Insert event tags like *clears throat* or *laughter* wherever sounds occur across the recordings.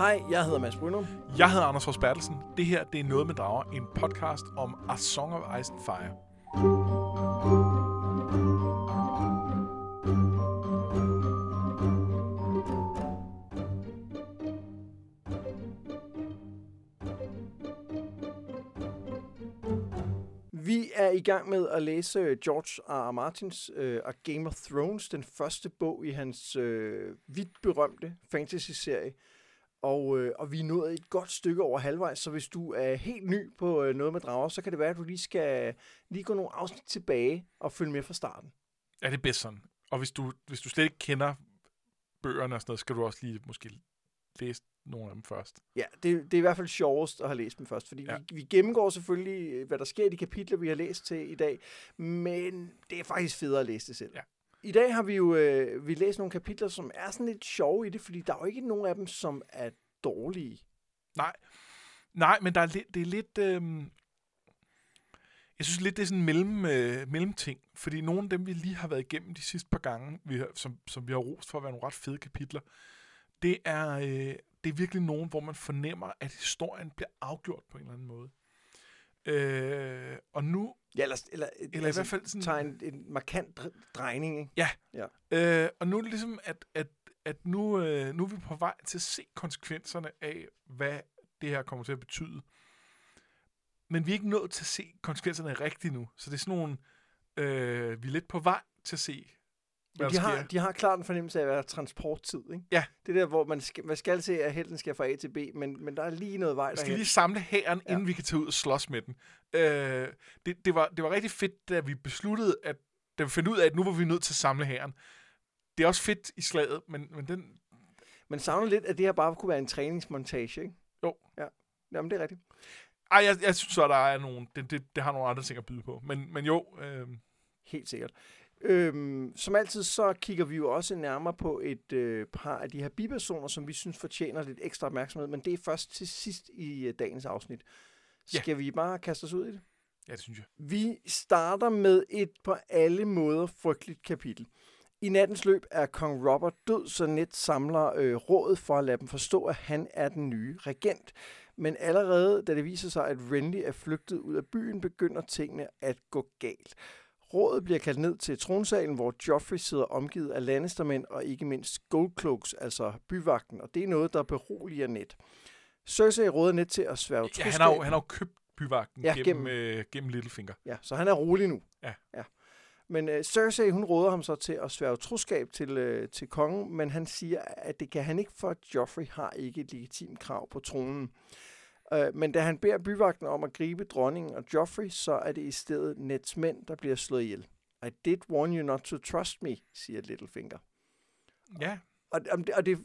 Hej, jeg hedder Mads Brynum. Jeg hedder Anders Fors Bertelsen. Det her det er Noget med Drager, en podcast om A Song of Ice and Fire. Vi er i gang med at læse George R. R. Martins øh, A Game of Thrones, den første bog i hans øh, vidt berømte fantasy-serie. Og, øh, og vi er nået et godt stykke over halvvejs, så hvis du er helt ny på øh, noget med drager, så kan det være, at du lige skal lige gå nogle afsnit tilbage og følge med fra starten. Ja, det er bedst sådan. Og hvis du, hvis du slet ikke kender bøgerne og sådan noget, skal du også lige måske læse nogle af dem først. Ja, det, det er i hvert fald sjovest at have læst dem først, fordi ja. Vi, vi gennemgår selvfølgelig, øh, hvad der sker i de kapitler, vi har læst til i dag, men det er faktisk federe at læse det selv. Ja. I dag har vi jo øh, vi læst nogle kapitler, som er sådan lidt sjove i det, fordi der er jo ikke nogen af dem, som er dårlige. Nej, nej men der er lidt, det er lidt... Øh, jeg synes lidt, det er sådan en mellem, øh, mellemting. Fordi nogle af dem, vi lige har været igennem de sidste par gange, vi har, som, som vi har rost for at være nogle ret fede kapitler, det er, øh, det er virkelig nogen, hvor man fornemmer, at historien bliver afgjort på en eller anden måde. Øh, og nu, Ja, eller, eller, eller i hvert fald sådan... tager en, en markant dr- drejning, ikke? Ja. Ja. Øh, og nu er det ligesom, at, at, at nu, øh, nu er vi på vej til at se konsekvenserne af, hvad det her kommer til at betyde. Men vi er ikke nået til at se konsekvenserne rigtigt nu. Så det er sådan nogle, øh, vi er lidt på vej til at se, de, har, de har klart en fornemmelse af at være transporttid, ikke? Ja. Det der, hvor man skal, man skal se, at helten skal fra A til B, men, men der er lige noget vej Vi skal derhen. lige samle hæren, Ja. inden vi kan tage ud og slås med den. Øh, det, det, var, det var rigtig fedt, da vi besluttede, at da vi fandt ud af, at nu var vi nødt til at samle hæren. Det er også fedt i slaget, men, men den, Man savner lidt, at det her bare kunne være en træningsmontage, ikke? Jo. Ja, Jamen, det er rigtigt. ej, jeg, jeg synes så, der er nogle, det, det, det har nogle andre ting at byde på. Men, men jo, øh, Helt sikkert. Øhm, som altid, så kigger vi jo også nærmere på et øh, par af de her bipersoner, som vi synes fortjener lidt ekstra opmærksomhed, men det er først til sidst i øh, dagens afsnit. Ja. Skal vi bare kaste os ud i det? ja, det synes jeg. Vi starter med et på alle måder frygteligt kapitel. I nattens løb er kong Robert død, så Ned samler øh, rådet for at lade dem forstå, at han er den nye regent. Men allerede da det viser sig, at Renly er flygtet ud af byen, begynder tingene at gå galt. Rådet bliver kaldt ned til tronsalen, hvor Joffrey sidder omgivet af Lannistermænd og ikke mindst Goldcloaks, altså byvagten, og det er noget, der beroliger Ned. Cersei råder Ned til at sværge Ja, troskab. han har jo, han har jo købt byvagten Ja, ja, gennem- gennem, øh, gennem Littlefinger. Ja, så han er rolig nu. Ja. ja. Men uh, Cersei, hun råder ham så til at sværge troskab til, uh, til kongen, men han siger, at det kan han ikke, for Joffrey har ikke et legitimt krav på tronen. Uh, men da han beder byvagten om at gribe dronningen og Joffrey, så er det i stedet Neds mænd, der bliver slået ihjel. I did warn you not to trust me, siger Littlefinger. Ja, Og, og, det, og det,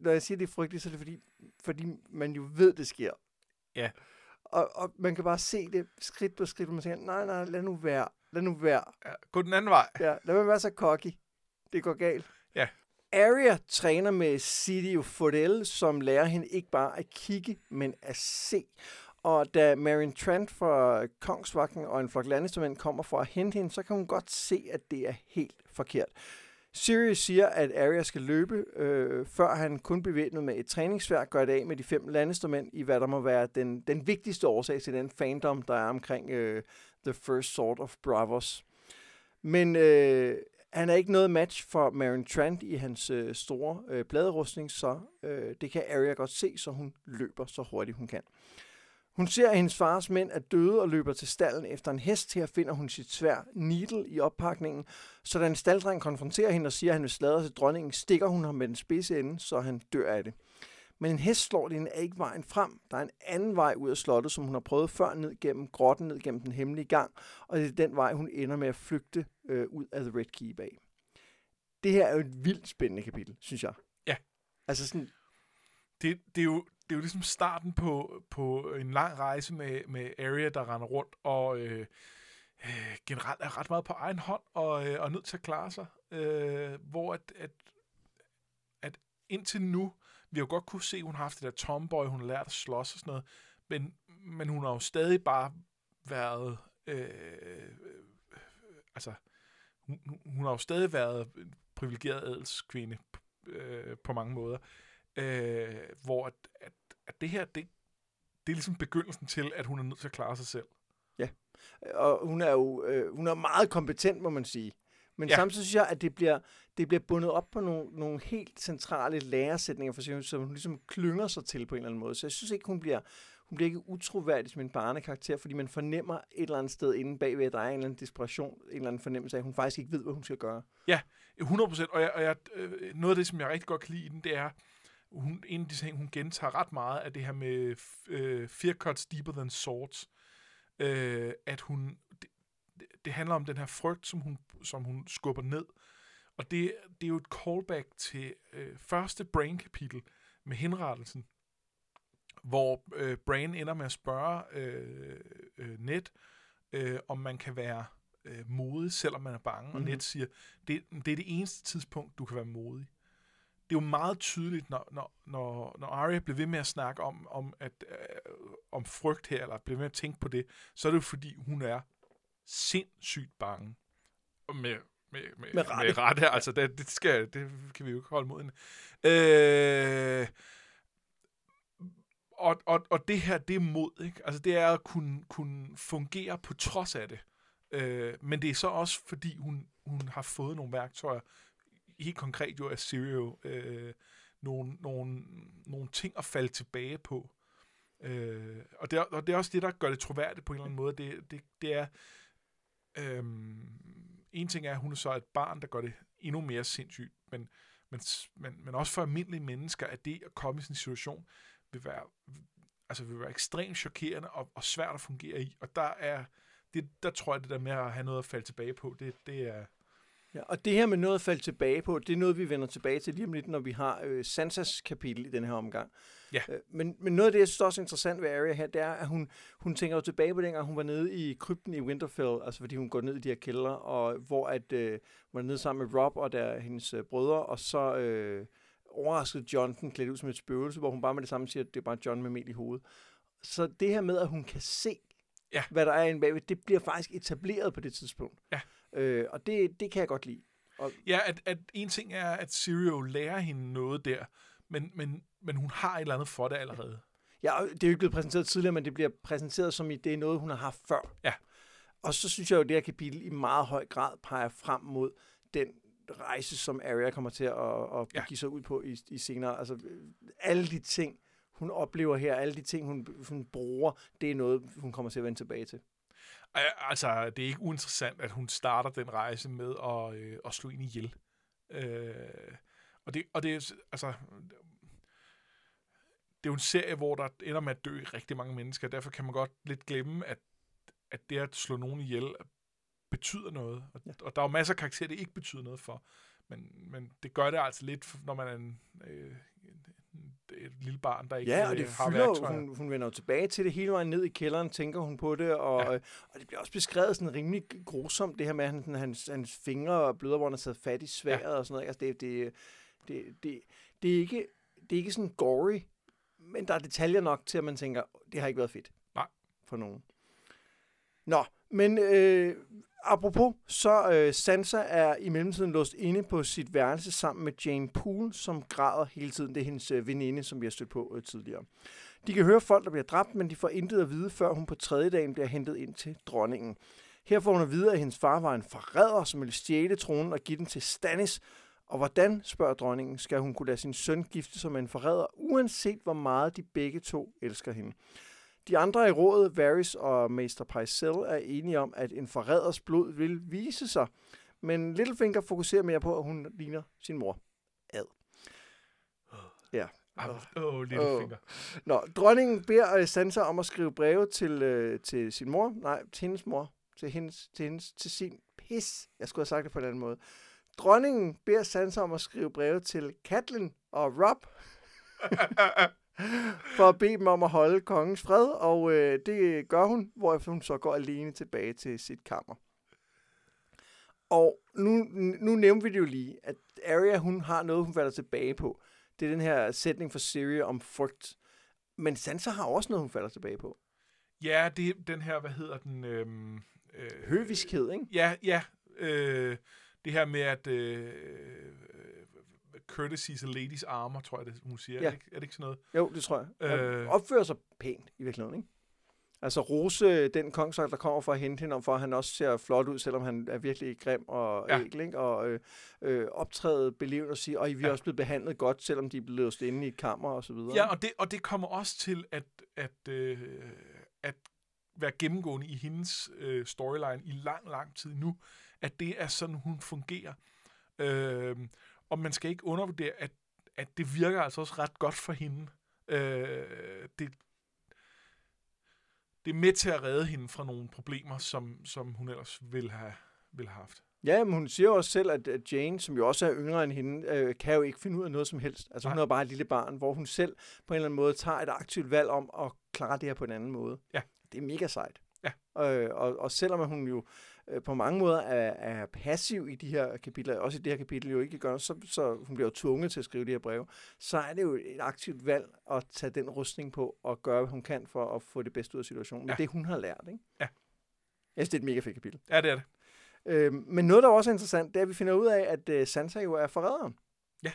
når jeg siger, det er frygteligt, så er det fordi, fordi man jo ved, det sker. Ja. Og, og man kan bare se det skridt på skridt, hvor man tænker, nej, nej, lad nu være, lad nu være. ja, gå den anden vej. Ja, lad mig være så cocky. Det går galt. Ja. Arya træner med Sidio Fodel, som lærer hende ikke bare at kigge, men at se. Og da Marion Trent fra Kongsvagten og en flok Lannistermænd kommer for at hente hende, så kan hun godt se, at det er helt forkert. Sirius siger, at Arya skal løbe, øh, før han kun bevæbnet med et træningsværk gør det af med de fem landestormænd i hvad der må være den, den vigtigste årsag til den fandom, der er omkring øh, The First Sword of Bravos. Men øh, han er ikke noget match for Marion Trent i hans øh, store øh, bladerustning, så øh, det kan Arya godt se, så hun løber så hurtigt hun kan. Hun ser, at hendes fars mænd er døde og løber til stallen efter en hest. Her finder hun sit svær Needle i oppakningen. Så da en staldreng konfronterer hende og siger, at han vil sladre til dronningen, stikker hun ham med den spidse ende, så han dør af det. Men en hest hende er ikke vejen frem. Der er en anden vej ud af slottet, som hun har prøvet før ned gennem grotten, ned gennem den hemmelige gang. Og det er den vej, hun ender med at flygte øh, ud af The Red Keep af. Det her er jo et vildt spændende kapitel, synes jeg. Ja. Altså sådan, Det, det, er jo, det er jo ligesom starten på, på en lang rejse med, med Arya, der render rundt og øh, øh, generelt er ret meget på egen hånd og, øh, og nødt til at klare sig. Øh, hvor at, at, at indtil nu, vi har jo godt kunne se, at hun har haft det der tomboy, hun har lært at slås og sådan noget, men, men hun har jo stadig bare været... Øh, øh, altså, hun, hun har jo stadig været en privilegeret adelskvinde øh, på mange måder. øh, hvor at, at, at det her, det, det er ligesom begyndelsen til, at hun er nødt til at klare sig selv. Ja, Og hun er jo øh, hun er meget kompetent, må man sige. Men ja. Ja. samtidig synes jeg, at det bliver, det bliver bundet op på nogle, nogle helt centrale læresætninger for sig, som hun ligesom klynger sig til på en eller anden måde. Så jeg synes ikke, hun bliver, hun bliver ikke utroværdig som en barnekarakter, fordi man fornemmer et eller andet sted inde bagved, at der er en eller anden desperation, en eller anden fornemmelse af, at hun faktisk ikke ved, hvad hun skal gøre. 100 procent, og, jeg, og jeg, øh, noget af det, som jeg rigtig godt kan lide i den, det er, hun, en af de ting, hun gentager ret meget, af det her med øh, fear cuts deeper than swords. Øh, at hun, det, det handler om den her frygt, som hun, som hun skubber ned. Og det, det er jo et callback til øh, første Brain-kapitel med henrettelsen, hvor øh, Brain ender med at spørge øh, øh, Ned, øh, om man kan være øh, modig, selvom man er bange. Mm-hmm. Og Mhm. Ned siger, det, det er det eneste tidspunkt, du kan være modig. Det er jo meget tydeligt, når, når, når, når Arya bliver ved med at snakke om, om, at, øh, om frygt her, eller bliver ved med at tænke på det, så er det jo fordi, hun er sindssygt bange. Og med, med, med, Med rette. med rette. Altså, det, det, skal, det kan vi jo ikke holde mod hende. Øh, og, og, og det her, det er mod, ikke? Altså, det er at kunne, kunne fungere på trods af det. Øh, men det er så også, fordi hun, hun har fået nogle værktøjer, helt konkret jo af Sirio, øh, nogle, nogle, nogle ting at falde tilbage på. Øh, og, det er, og det er også det, der gør det troværdigt på en eller anden måde. Det, det, det er, Øhm, en ting er, at hun er så et barn, der gør det endnu mere sindssygt, men, men, men, men også for almindelige mennesker, at det at komme i sådan en situation, vil være, altså vil være ekstremt chokerende og, og svært at fungere i. Og der er, det, der tror jeg, det der med at have noget at falde tilbage på, det, det er, Ja, og det her med noget at falde tilbage på, det er noget, vi vender tilbage til lige om lidt, når vi har øh, Sansas kapitel i den her omgang. Ja. Øh, men, men noget af det, jeg synes også er interessant ved Arya her, det er, at hun, hun tænker jo tilbage på dengang, hun var nede i krypten i Winterfell, altså fordi hun går ned i de her kældre, og hvor at, øh, hun var nede sammen med Rob og der hendes øh, brødre, og så øh, overraskede John den klædt ud som et spøgelse, hvor hun bare med det samme siger, at det er bare John med mel i hovedet. Så det her med, at hun kan se, Ja. hvad der er inde bagved, det bliver faktisk etableret på det tidspunkt. Ja. Øh, og det, det kan jeg godt lide. Ja, at, at en ting er, at Sirio lærer hende noget der, men, men, men hun har et eller andet for det allerede. Ja, det er jo ikke blevet præsenteret tidligere, men det bliver præsenteret som i, det er noget, hun har haft før. Ja. Og så synes jeg jo, at det her kapitel i meget høj grad peger frem mod den rejse, som Arya kommer til at, at Ja. give sig ud på i, i senere. Altså, alle de ting, hun oplever her, alle de ting, hun, hun bruger, det er noget, hun kommer til at vende tilbage til. Altså, det er ikke uinteressant, at hun starter den rejse med at, øh, at slå en ihjel. Øh, og det, og det altså, det er jo en serie, hvor der ender med at dø rigtig mange mennesker, derfor kan man godt lidt glemme, at, at det at slå nogen ihjel betyder noget. Og, Ja. og der er jo masser af karakterer, det ikke betyder noget for. Men, men det gør det altså lidt, når man er en, øh, et lille barn, der ikke Ja, og det øh, har fylder hun, hun vender jo tilbage til det hele vejen ned i kælderen, tænker hun på det, og, Ja. og det bliver også beskrevet sådan rimelig grusomt, det her med, at han, hans, hans fingre bløder, hvor han har taget fat i sværet ja. og sådan noget. Altså, det, det, det, det, det, er ikke, det er ikke sådan gory, men der er detaljer nok til, at man tænker, det har ikke været fedt. Nej. For nogen. Nå, men øh, apropos, så øh, Sansa er i mellemtiden låst inde på sit værelse sammen med Jane Poole, som græder hele tiden. Det er hendes øh, veninde, som vi har stødt på øh, tidligere. De kan høre folk, der bliver dræbt, men de får intet at vide, før hun på tredje dagen bliver hentet ind til dronningen. Her får hun at vide, at hendes far var en forræder, som ville stjæle tronen og give den til Stannis. Og hvordan, spørger dronningen, skal hun kunne lade sin søn gifte sig med en forræder, uanset hvor meget de begge to elsker hende. De andre i rådet, Varys og Mester Pycelle, er enige om, at en forræders blod vil vise sig. Men Littlefinger fokuserer mere på, at hun ligner sin mor. Ad. Ja. Åh, oh, lille Åh. finger. Nå, dronningen beder Sansa om at skrive breve til, uh, til sin mor. Nej, til hendes mor. Til, hendes, til, hendes, til sin pis. Jeg skulle have sagt det på en anden måde. Dronningen beder Sansa om at skrive breve til Catelyn og Rob, *laughs* for at bede dem om at holde kongens fred, og øh, det gør hun, hvorefter hun så går alene tilbage til sit kammer. Og nu, nu nævnte vi det jo lige, at Arya, hun har noget, hun falder tilbage på. Det er den her sætning for Syria om frygt. Men Sansa har også noget, hun falder tilbage på. Ja, det er den her, hvad hedder den? Øhm, øh, Høviskhed, ikke? Ja, ja. Øh, det her med, at øh, courtesy is a lady's armor, tror jeg, det, hun siger. Ja. Er, det, ikke- er det ikke sådan noget? Jo, det tror jeg. Øh... Opfører sig pænt i virkeligheden, ikke? Altså rose den kongsvagt, der kommer for at hente hende, om for at han også ser flot ud, selvom han er virkelig grim og Ja. ægel, ikke? Og øh, øh, optræde belevende og sige, og I er Ja. også blevet behandlet godt, selvom de er blevet låst inde i et kammer og så videre. Ja, og det, og det kommer også til at, at, øh, at være gennemgående i hendes øh, storyline i lang, lang tid nu, at det er sådan, hun fungerer. Øh, og man skal ikke undervurdere, at, at det virker altså også ret godt for hende. Øh, det, det er med til at redde hende fra nogle problemer, som, som hun ellers ville have, ville have haft. Ja, men hun siger jo også selv, at Jane, som jo også er yngre end hende, øh, kan jo ikke finde ud af noget som helst. Altså hun Nej. er bare et lille barn, hvor hun selv på en eller anden måde tager et aktivt valg om at klare det her på en anden måde. Ja. Det er mega sejt. Ja. Øh, og, og selvom hun jo øh, på mange måder er, er passiv i de her kapitler, også i det her kapitel jo ikke gør, så, så hun bliver jo tvunget til at skrive de her breve, så er det jo et aktivt valg at tage den rustning på og gøre, hvad hun kan for at få det bedste ud af situationen. Men Ja. det hun har lært, ikke? Ja. Jeg synes, det er et mega fedt kapitel. Ja, det er det. Øh, men noget, der også er interessant, det er, at vi finder ud af, at øh, Sansa jo er forræderen. Ja.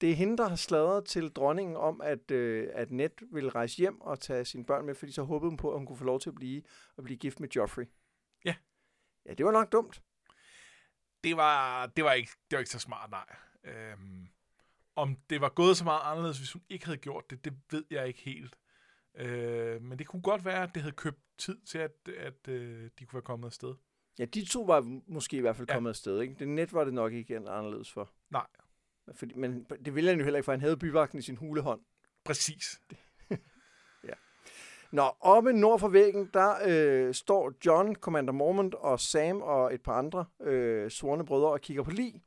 Det er hende, der har sladret til dronningen om, at, øh, at Ned ville rejse hjem og tage sine børn med, fordi så håbede hun på, at hun kunne få lov til at blive, at blive gift med Joffrey. Ja. Ja, det var nok dumt. det var, det var, ikke, det var ikke så smart, nej. Øhm, om det var gået så meget anderledes, hvis hun ikke havde gjort det, det ved jeg ikke helt. Øh, men det kunne godt være, at det havde købt tid til, at, at øh, de kunne være kommet afsted. Ja, de to var måske i hvert fald Ja. kommet afsted. Ikke? Det net var det nok ikke anderledes for. Nej. Fordi, men det ville han jo heller ikke, for han havde byvagten i sin hulehånd. Præcis. Nå, oppe nord for væggen, der øh, står John, Commander Mormont og Sam og et par andre øh, svorne brødre og kigger på lig.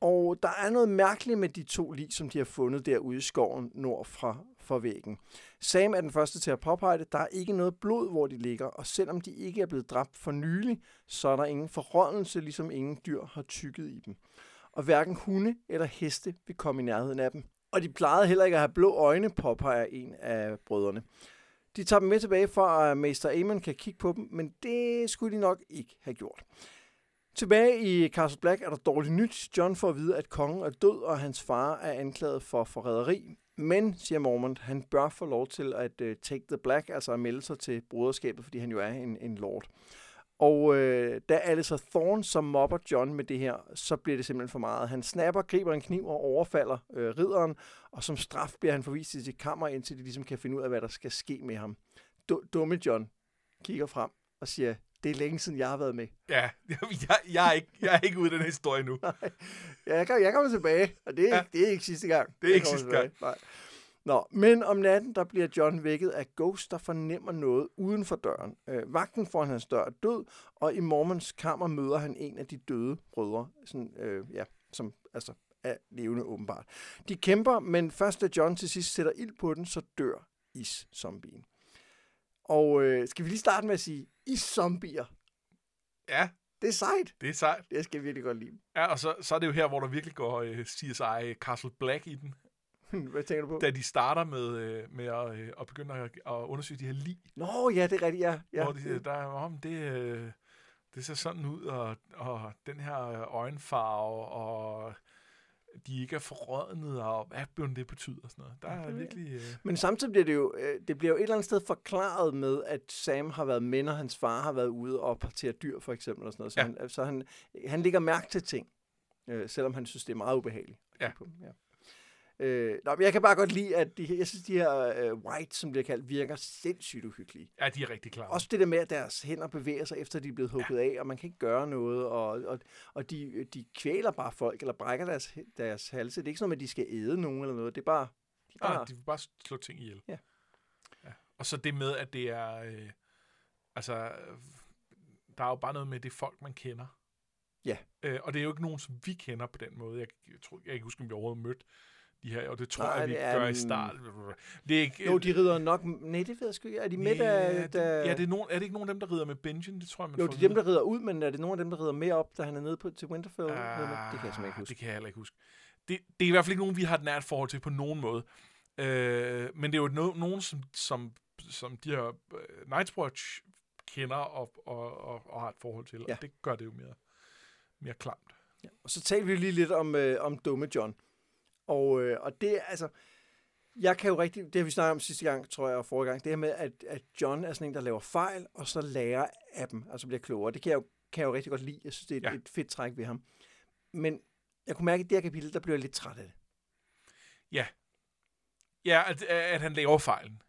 Og der er noget mærkeligt med de to lig, som de har fundet derude i skoven nord fra, for væggen. Sam er den første til at påpege det. Der er ikke noget blod, hvor de ligger, og selvom de ikke er blevet dræbt for nylig, så er der ingen forrådnelse, ligesom ingen dyr har tykket i dem. Og hverken hunde eller heste vil komme i nærheden af dem. Og de plejede heller ikke at have blå øjne, påpeger en af brødrene. De tager dem med tilbage for, at Mester Aemon kan kigge på dem, men det skulle de nok ikke have gjort. Tilbage i Castle Black er der dårligt nyt. John får at vide, at kongen er død, og hans far er anklaget for forræderi. Men, siger Mormont, han bør få lov til at uh, take the black, altså at melde sig til broderskabet, fordi han jo er en, en lord. Og øh, da Alistair Thorne så mobber John med det her, så bliver det simpelthen for meget. Han snapper, griber en kniv og overfalder øh, ridderen, og som straf bliver han forvist til sit kammer, indtil de ligesom kan finde ud af, hvad der skal ske med ham. Du- dumme John kigger frem og siger, det er længe siden, jeg har været med. Ja, *laughs* jeg, jeg, er, ikke, jeg er ikke ude i den her historie nu. *laughs* Ja, jeg, jeg kommer tilbage, og det er, Ja. det er ikke sidste gang. Det er ikke sidste tilbage. Nej. Nå, men om natten, der bliver John vækket af Ghost, der fornemmer noget uden for døren. Øh, vagten foran hans dør er død, og i Mormons kammer møder han en af de døde brødre, sådan, øh, ja, som altså er levende åbenbart. De kæmper, men først da John til sidst sætter ild på den, så dør is-zombien. Og øh, skal vi lige starte med at sige, is-zombier, Ja, det er sejt. det er sejt. Det skal jeg virkelig godt lide. Ja, og så, så er det jo her, hvor der virkelig går øh, CSI Castle Black i den. *laughs* Hvad tænker du på? Da de starter med, øh, med at, øh, at begynde at, at undersøge de her lig. Nå, ja, det er rigtigt, ja. ja. hvor de, der er om det, øh, det ser sådan ud, og, og den her øjenfarve, og de ikke er forrådnet, og hvad det betyder og sådan noget. Der er Ja. virkelig... Øh, Men samtidig bliver det jo, øh, det bliver jo et eller andet sted forklaret med, at Sam har været med, når hans far har været ude og partere dyr, for eksempel. Og sådan noget. Så, Ja. han, så han, han lægger mærke til ting, øh, selvom han synes, det er meget ubehageligt. Ja. ja. Øh, nå, men jeg kan bare godt lide, at de, jeg synes, de her øh, white, som bliver kaldt, virker sindssygt uhyggelige. ja, de er rigtig klar. Også det der med, at deres hænder bevæger sig, efter de er blevet hugget ja. af, og man kan ikke gøre noget, og, og, og de, de kvæler bare folk, eller brækker deres, deres halse. Det er ikke sådan, at de skal æde nogen eller noget. Det er bare... De bare Ah, de vil bare slå ting ihjel. Ja. ja. Og så det med, at det er... Øh, altså, der er jo bare noget med det folk, man kender. Ja. Øh, og det er jo ikke nogen, som vi kender på den måde. Jeg, jeg, tror, jeg kan ikke huske, om vi overhovedet mødte de her, og det tror Nej, jeg, vi er gør i start. Det er ikke, Jo, de rider nok... Nej, det ved jeg sgu ikke. Er de med, ja, da, ja, det er, nogen, er det ikke nogen af dem, der rider med Benjen? Det tror jeg, man Jo, det er dem, der rider ud, men er det nogle af dem, der rider mere op, da han er nede på, til Winterfell? vide. det kan jeg simpelthen ikke Ah, huske. Det kan jeg heller ikke huske. Det, det er i hvert fald ikke nogen, vi har et nært forhold til på nogen måde. Øh, men det er jo no, nogen, som, som, som de her uh, Night's Watch kender og, og, og, og har et forhold til. Ja. Og det gør det jo mere, mere klamt. Ja. Og så taler vi lige lidt om, øh, om dumme John. Og, øh, og det er altså... Jeg kan jo rigtig... Det har vi snakket om sidste gang, tror jeg, og forrige gang. Det her med, at, at John er sådan en, der laver fejl, og så lærer af dem, altså bliver klogere. Det kan jeg jo, kan jeg jo rigtig godt lide. Jeg synes, det er et, Ja. ja. et fedt træk ved ham. Men jeg kunne mærke, at i det her kapitel, der blev jeg lidt træt af det. Ja, at, at han laver fejlen.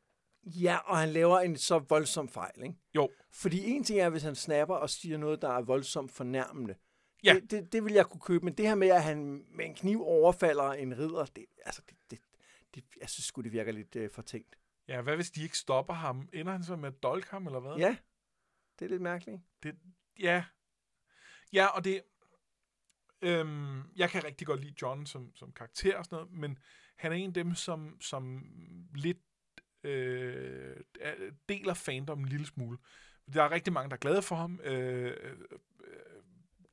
Ja, og han laver en så voldsom fejl, ikke? Jo. Fordi en ting er, hvis han snapper og siger noget, der er voldsomt fornærmende. Ja. Det, det, det vil jeg kunne købe, men det her med, at han med en kniv overfalder en ridder, det, altså, det, det, det, jeg synes sgu, det virker lidt øh, fortænkt. Ja, hvad hvis de ikke stopper ham? Ender han så med at dolke ham, eller hvad? Ja, det er lidt mærkeligt. Ja. Ja, og det... Øhm, jeg kan rigtig godt lide John som, som karakter og sådan noget, men han er en af dem, som, som lidt øh, er- deler fandom en lille smule. Der er rigtig mange, der er glade for ham. Øh,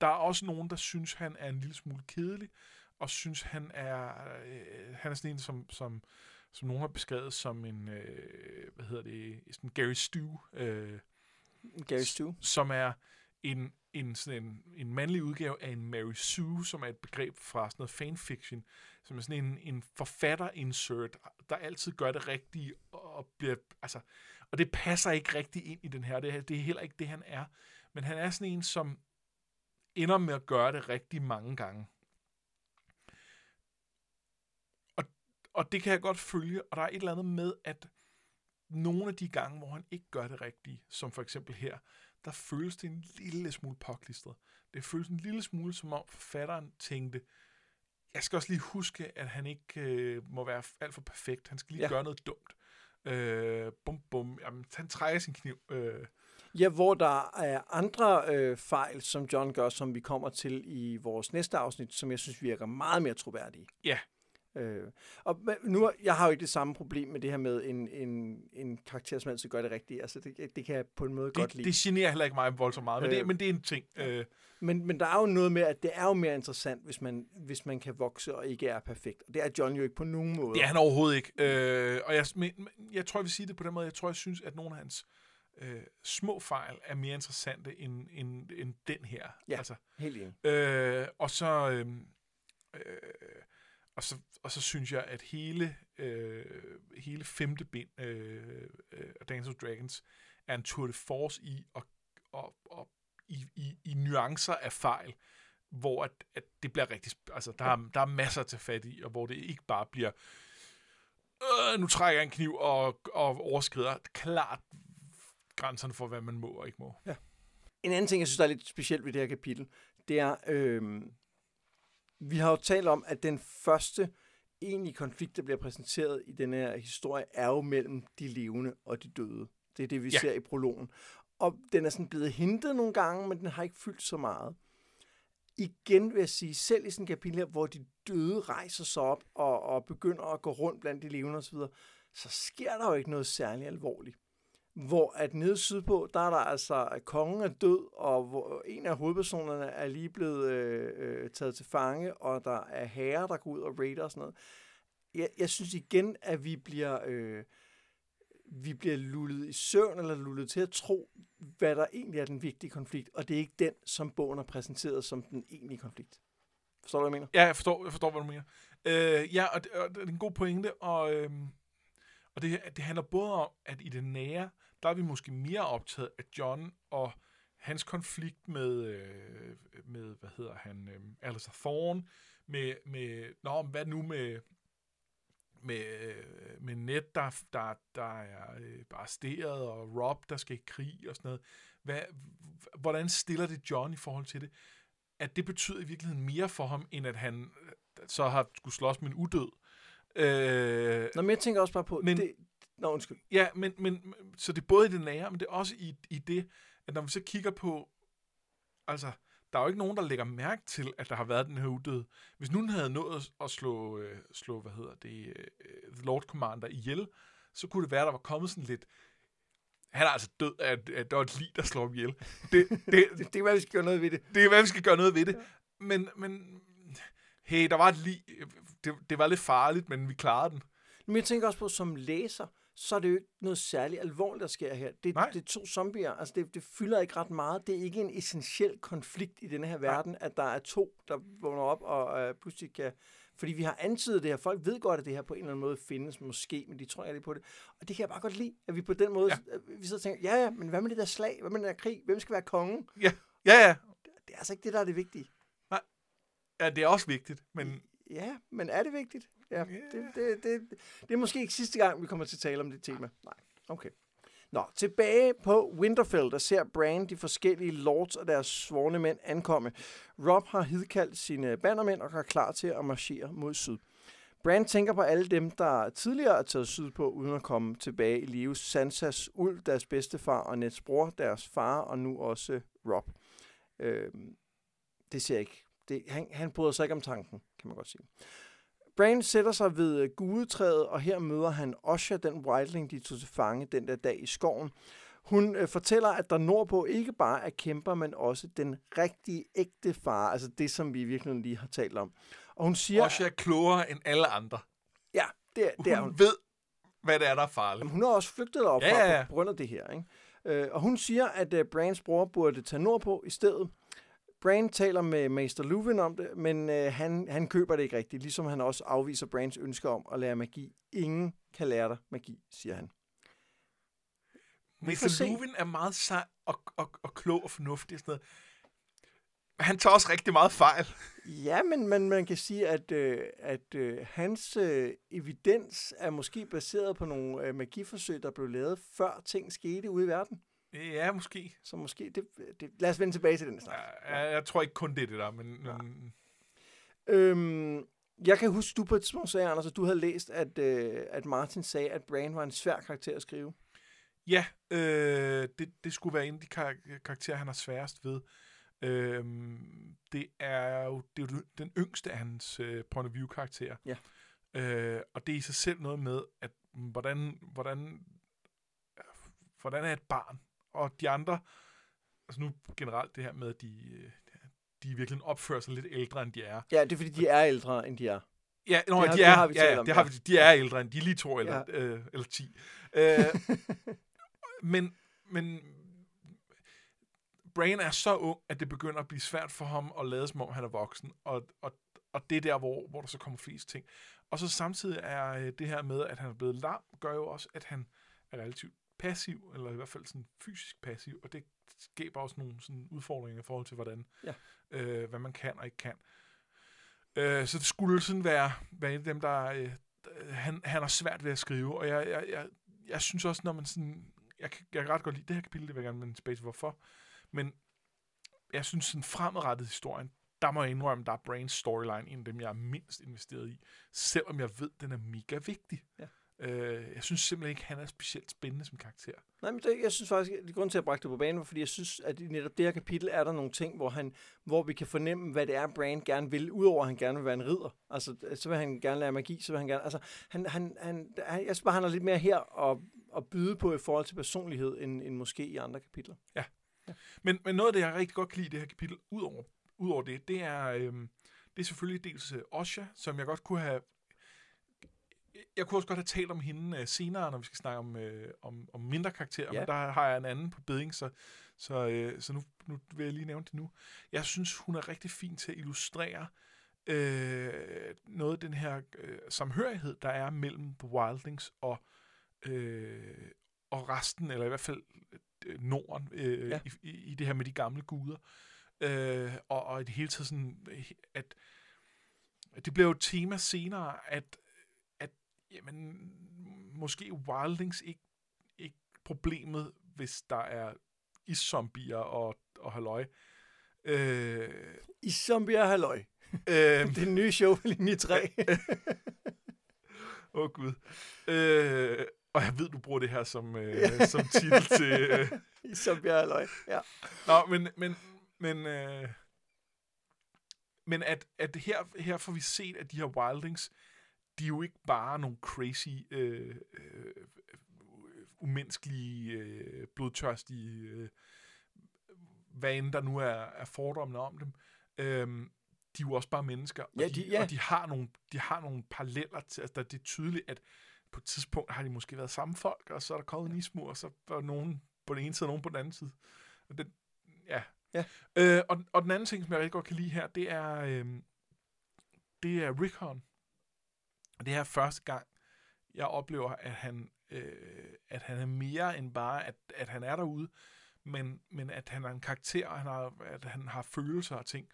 der er også nogen, der synes, han er en lille smule kedelig, og synes, han er, øh, han er sådan en, som, som, som nogen har beskrevet som en, øh, hvad hedder det, sådan Gary Stu, øh, Gary Stu. som er en, en, sådan en, en mandlig udgave af en Mary Sue, som er et begreb fra sådan noget fanfiction, som er sådan en, en forfatter-insert, der altid gør det rigtige, og bliver, altså, og det passer ikke rigtig ind i den her, det, er- det er heller ikke det, han er, men han er sådan en, som ender med at gøre det rigtig mange gange. Og, og det kan jeg godt følge, og der er et eller andet med, at nogle af de gange, hvor han ikke gør det rigtige, som for eksempel her, der føles det en lille smule påklistret. Det føles en lille smule, som om forfatteren tænkte, jeg skal også lige huske, at han ikke øh, må være alt for perfekt. Han skal lige ja. Gøre noget dumt. Øh, bum, bum. Jamen, han trækker sin kniv. Øh, Ja, hvor der er andre øh, fejl, som John gør, som vi kommer til i vores næste afsnit, som jeg synes virker meget mere troværdige. Ja. Øh, og nu, jeg har jo ikke det samme problem med det her med en, en, en karakter, som altid gør det rigtige. Altså, det, det kan jeg på en måde godt det, lide. det generer heller ikke mig voldsomt meget, men, det, Øh, men det er en ting. Øh, Men, men der er jo noget med, at det er jo mere interessant, hvis man, hvis man kan vokse og ikke er perfekt. Og det er John jo ikke på nogen måde. det er han overhovedet ikke. Øh, og jeg, men, men jeg tror, jeg vil sige det på den måde. Jeg tror, jeg synes, at nogle af hans øh, små fejl er mere interessante end, end, end den her. Ja. Altså, Helt enig. Øh, og så øh, øh, og så og så synes jeg at hele øh, hele femte bind øh, øh, af Dance of Dragons er en tour de force i og, og, og i, i, i nuancer af fejl hvor at, at det bliver rigtig altså der er, der er masser til fat i og hvor det ikke bare bliver øh, nu trækker jeg en kniv og, og overskrider klart grænserne for hvad man må og ikke må. En anden ting, jeg synes, der er lidt specielt ved det her kapitel, det er, øh, vi har jo talt om, at den første egentlige konflikt, der bliver præsenteret i den her historie, er jo mellem de levende og de døde. Det er det, vi Ja. ja. ser i prologen. Og den er sådan blevet hintet nogle gange, men den har ikke fyldt så meget. Igen vil jeg sige, selv i sådan et kapitel her, hvor de døde rejser sig op og, og begynder at gå rundt blandt de levende osv., så sker der jo ikke noget særligt alvorligt. Hvor at nede sydpå, der er der altså, at kongen er død, og hvor en af hovedpersonerne er lige blevet øh, øh, taget til fange, og der er herrer, der går ud og raider og sådan noget. Jeg, jeg synes igen, at vi bliver, øh, vi bliver lullet i søvn, eller lullet til at tro, hvad der egentlig er den vigtige konflikt, og det er ikke den, som bogen er præsenteret som den egentlige konflikt. Forstår du, hvad jeg mener? Ja, jeg forstår, jeg forstår hvad du mener. Øh, ja, og det, og det er en god pointe, og, øh, og det, det handler både om, at i det nære, der er vi måske mere optaget af John og hans konflikt med, øh, med hvad hedder han, øh, Alistair Thorne, med, med nå, hvad nu med, med, øh, med Ned, der, der, der er øh, arresteret, og Rob, der skal i krig og sådan noget. Hvad, hvordan stiller det John i forhold til det? at det betyder i virkeligheden mere for ham, end at han øh, så har skulle slås med en udød. Øh, Nå, men jeg tænker også bare på, Men- men, det, Nå, undskyld. ja, men, men så det er både i det nære, men det er også i, i det, at når vi så kigger på, altså, der er jo ikke nogen, der lægger mærke til, at der har været den her udød. Hvis nogen havde nået at- at slå, øh, slå hvad hedder det, øh, The Lord Commander ihjel, så kunne det være, der var kommet sådan lidt, han er altså død, at, at der var et lig, der slår ham ihjel. Det, det, *laughs* Det, det er, hvad vi skal gøre noget ved det. det er, hvad vi skal gøre noget ved det. Men, men hey, der var et lig. Det, det var lidt farligt, men vi klarede den. Men jeg tænker også på, som læser, så er det jo ikke noget særligt alvorligt, der sker her. Det, Nej. det er to zombier. Altså, det, det fylder ikke ret meget. Det er ikke en essentiel konflikt i denne her verden, at der er to, der vågner op og øh, pludselig kan... Fordi vi har antydet det her. Folk ved godt, at det her på en eller anden måde findes, måske, men de tror ikke på det. Og det kan jeg bare godt lide, at vi på den måde... Ja. Vi sidder og tænker, ja, ja, men hvad med det der slag? Hvad med den der krig? Hvem skal være kongen? Ja, ja, ja. Det er altså ikke det, der er det vigtige. Ja, det er også vigtigt, men Ja, men er det vigtigt? Ja, det, det, det, det er måske ikke sidste gang, vi kommer til at tale om det tema. Nej, okay. Nå, tilbage på Winterfell, der ser Bran de forskellige lords og deres svorne mænd ankomme. Rob har hidkaldt sine bannermænd og er klar til at marchere mod syd. Bran tænker på alle dem, der tidligere er taget sydpå, uden at komme tilbage i live. Sansas Ulv, deres bedstefar, og Neds bror, deres far, og nu også Rob. Øhm, det ser ikke. Det, han, han bryder sig ikke om tanken, kan man godt sige. Bran sætter sig ved øh, gudetræet, og her møder han Osha, den wildling, de tog til fange den der dag i skoven. Hun øh, fortæller, at der nordpå ikke bare er kæmper, men også den rigtige, ægte far, altså det, som vi virkelig lige har talt om. Og hun siger... også er klogere end alle andre. Ja, det er, det er Hun hun. ved, hvad det er, der er farligt. Jamen, hun har også flygtet derop Ja, ja, på grund af det her. Ikke? Øh, og hun siger, at uh, Brans bror burde tage nordpå i stedet. Bran taler med Maester Luwin om det, men øh, han, han køber det ikke rigtigt, ligesom han også afviser Brans ønske om at lære magi. Ingen kan lære dig magi, siger han. Mr. Luvin er meget sej og, og, og klog og fornuftig. Sådan noget. Han tager også rigtig meget fejl. Ja, men, men man kan sige, at, øh, at øh, hans øh, evidens er måske baseret på nogle øh, magiforsøg, der blev lavet før ting skete ude i verden. Ja, måske. Så måske, det, det, lad os vende tilbage til den snak. Jeg, jeg tror ikke kun det er det der, men, men Øhm, jeg kan huske, du på et tidspunkt sagde, Anders, at du havde læst, at, øh, at Martin sagde, at Bran var en svær karakter at skrive. ja, øh, det, det skulle være en af de kar- karakterer, han har sværest ved. Øh, det er jo det er jo den yngste af hans øh, point of view karakterer. Ja. Øh, og det er i sig selv noget med, at mm, hvordan, hvordan, hvordan er et barn? Og de andre, altså nu generelt det her med, at de, øh, de virkelig opfører sig lidt ældre, end de er. Ja, det er fordi, de er ældre, end de er. Ja, nå, Det har- de det er, har vi ja, om, det har vi, de er ældre end de er lige to eller, Ja. øh, eller ti. Øh, *laughs* men, men Brain er så ung, at det begynder at blive svært for ham at lade som om han er voksen, og, og, og det er der, hvor, hvor der så kommer flest ting. Og så samtidig er øh, det her med, at han er blevet lam, gør jo også, at han er relativt passiv, eller i hvert fald sådan fysisk passiv, og det skaber også nogle sådan udfordringer i forhold til, hvordan, Ja. øh, hvad man kan og ikke kan. Øh, så det skulle sådan være, være en af dem, der... Øh, han, han har svært ved at skrive, og jeg, jeg, jeg, jeg synes også, når man sådan... Jeg, jeg kan ret godt lide det her kapitel, det vil jeg gerne vende tilbage til, hvorfor. Men jeg synes, sådan fremadrettet historien, der må jeg indrømme, der er Brains storyline en af dem, jeg er mindst investeret i, selvom jeg ved, den er mega vigtig. Ja. Øh, jeg synes simpelthen ikke, han er specielt spændende som karakter. Nej, men det, jeg synes faktisk, at det grund til at brække det på banen, var, fordi jeg synes, at i netop det her kapitel er der nogle ting, hvor, han, hvor vi kan fornemme, hvad det er, Bran gerne vil, udover at han gerne vil være en ridder. Altså, så vil han gerne lære magi, så vil han gerne... Altså, han, han, han, han, jeg synes bare, han er lidt mere her at, at byde på i forhold til personlighed, end, end måske i andre kapitler. Men, men noget af det, jeg rigtig godt kan lide i det her kapitel, udover, udover det, det er, øhm, det er selvfølgelig dels øh, Osha, som jeg godt kunne have... Jeg kunne også godt have talt om hende øh, senere, når vi skal snakke om, øh, om, om mindre karakterer, Ja. men der har jeg en anden på beding, så, så, øh, så nu, nu vil jeg lige nævne det nu. Jeg synes, hun er rigtig fin til at illustrere øh, noget af den her øh, samhørighed, der er mellem The Wildlings og, øh, og resten, eller i hvert fald øh, Norden, øh, Ja. i, i, i det her med de gamle guder. Øh, og, og i det hele taget sådan, at, det bliver jo et tema senere, at jamen, måske Wildlings ikke, ikke problemet, hvis der er iszombier og, og halløj. Øh, I Zombier Halløj. øh, *laughs* Det er det nye show på linje 3. *laughs* Åh oh, gud. Øh, og jeg ved, du bruger det her som, øh, *laughs* som titel til... Øh. I Zombier Halløj. Ja. Nå, men, men, men, øh, men at, at her, her får vi set, at de her wildlings, de er jo ikke bare nogle crazy, øh, øh, umenneskelige, øh, blodtørstige, øh, hvad end der nu er, er fordommene om dem. Øh, de er jo også bare mennesker, og, Ja, de, de- ja. og de har nogle, de har nogle paralleller til, altså det er tydeligt, at på et tidspunkt har de måske været samme folk, og så er der kommet en ismur, og så er nogen på den ene side, og nogen på den anden side. Og det, ja. Ja. Øh, og, og den anden ting, som jeg rigtig godt kan lide her, det er, øh, det er Rickon. Og det er første gang, jeg oplever, at han, øh, at han er mere end bare, at, at han er derude, men, men at han er en karakter, og han har, at han har følelser og ting.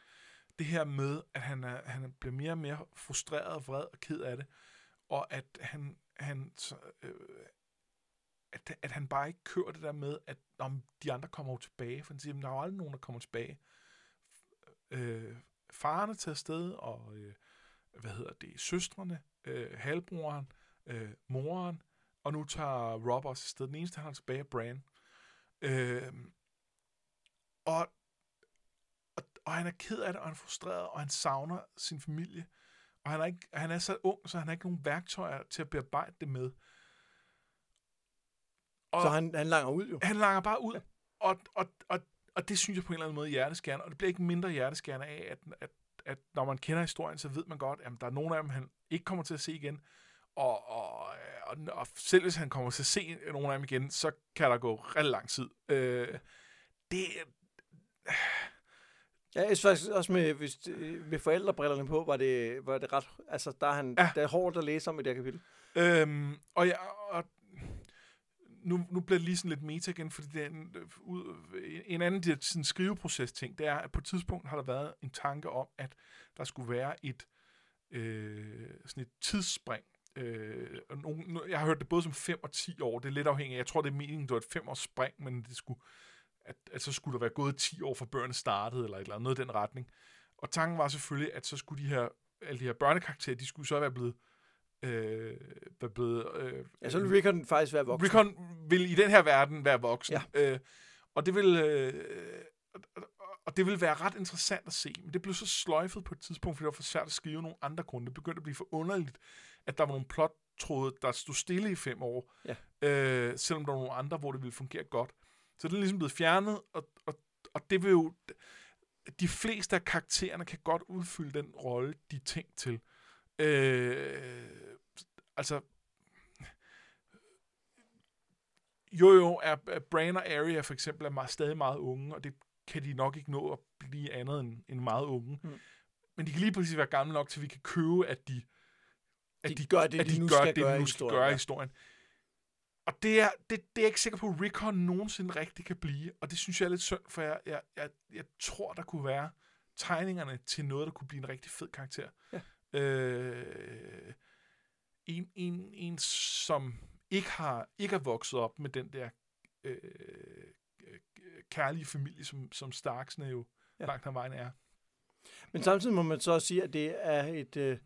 Det her med, at han, er, han bliver mere og mere frustreret, vred og ked af det, og at han, han øh, at, at han bare ikke kører det der med, at om de andre kommer jo tilbage, for han siger, der er jo aldrig nogen, der kommer tilbage. Øh, faren er taget afsted, og øh, hvad hedder det, søstrene, øh, halvbroren, øh, moren, og nu tager Rob også afsted. Den eneste, han har tilbage, er Bran. Øh, og, og, og han er ked af det, og han er frustreret, og han savner sin familie. Og han er, ikke, han er så ung, så han har ikke nogen værktøjer til at bearbejde det med. Og så han, han langer ud jo. Han langer bare ud, ja. og, og, og, og det synes jeg på en eller anden måde hjerteskærende, og det bliver ikke mindre hjerteskærende af, at, at, at når man kender historien, så ved man godt, at der er nogle af dem, han ikke kommer til at se igen, og, og, og, og selv hvis han kommer til at se nogle af dem igen, så kan der gå rigtig lang tid. Øh, det... Øh, Ja, jeg synes faktisk også med, hvis, med forældrebrillerne på, var det, var det ret... Altså, der er, han, ja. der er hårdt at læse om i det her kapitel. Øhm, og, ja, og nu, nu bliver det lige sådan lidt meta igen, fordi det er en, ud, en anden det, sådan skriveproces ting, det er, at på et tidspunkt har der været en tanke om, at der skulle være et, øh, sådan et tidsspring. Øh, og nogen, jeg har hørt det både som 5 og 10 år, det er lidt afhængigt. Jeg tror, det er meningen, det var et 5 års spring, men det skulle, at, at så skulle der være gået 10 år, fra børnene startede, eller et eller andet, noget i den retning. Og tanken var selvfølgelig, at så skulle de her, alle de her børnekarakterer, de skulle så være blevet øh, være blevet... Øh, ja, så vil Rickon faktisk være voksen. Rickon vil i den her verden være voksen. Ja. Øh, og det vil... Øh, og det vil være ret interessant at se, men det blev så sløjfet på et tidspunkt, fordi det var for svært at skrive nogle andre grunde. Det begyndte at blive for underligt, at der var nogle plottråde, der stod stille i fem år, ja. øh, selvom der var nogle andre, hvor det ville fungere godt. Så det er ligesom blevet fjernet, og, og, og det vil jo... De fleste af karaktererne kan godt udfylde den rolle, de er tænkt til. Øh, altså, jo jo, er, er Bran og Arya for eksempel er meget, stadig meget unge, og det kan de nok ikke nå at blive andet end, end meget unge. Mm. Men de kan lige præcis være gamle nok, til vi kan købe, at de, at de, de gør det, at de, de nu gør skal det, gøre, nu skal gøre i historien. Og det er, det, det er jeg ikke sikker på, at Rickon nogensinde rigtig kan blive. Og det synes jeg er lidt synd, for jeg, jeg, jeg, jeg tror, der kunne være tegningerne til noget, der kunne blive en rigtig fed karakter. Ja. Øh, en, en, en, som ikke har ikke har vokset op med den der øh, kærlige familie, som, som Starksne jo ja. langt ad vejen er. Men samtidig må man så også sige, at det er et... Øh,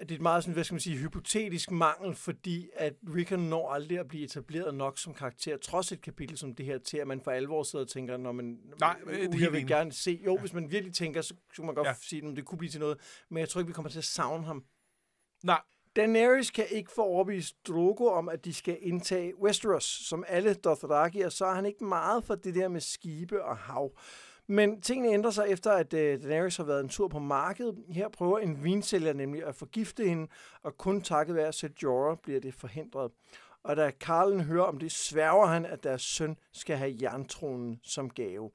det er et meget sådan, hvad skal man sige, hypotetisk mangel, fordi at Rickon når aldrig at blive etableret nok som karakter, trods et kapitel som det her, til at man for alvor sidder og tænker, når man Nej, det uh, jeg vil gerne se. Jo, ja. hvis man virkelig tænker, så kunne man godt ja. sige, at det kunne blive til noget, men jeg tror ikke, vi kommer til at savne ham. Nej. Daenerys kan ikke få overbevist Drogo om, at de skal indtage Westeros, som alle Dothraki, og så er han ikke meget for det der med skibe og hav. Men tingene ændrer sig efter, at øh, Daenerys har været en tur på markedet. Her prøver en vinsælger nemlig at forgifte hende, og kun takket være Jorah bliver det forhindret. Og da Karlen hører om det, sværger han, at deres søn skal have jerntronen som gave.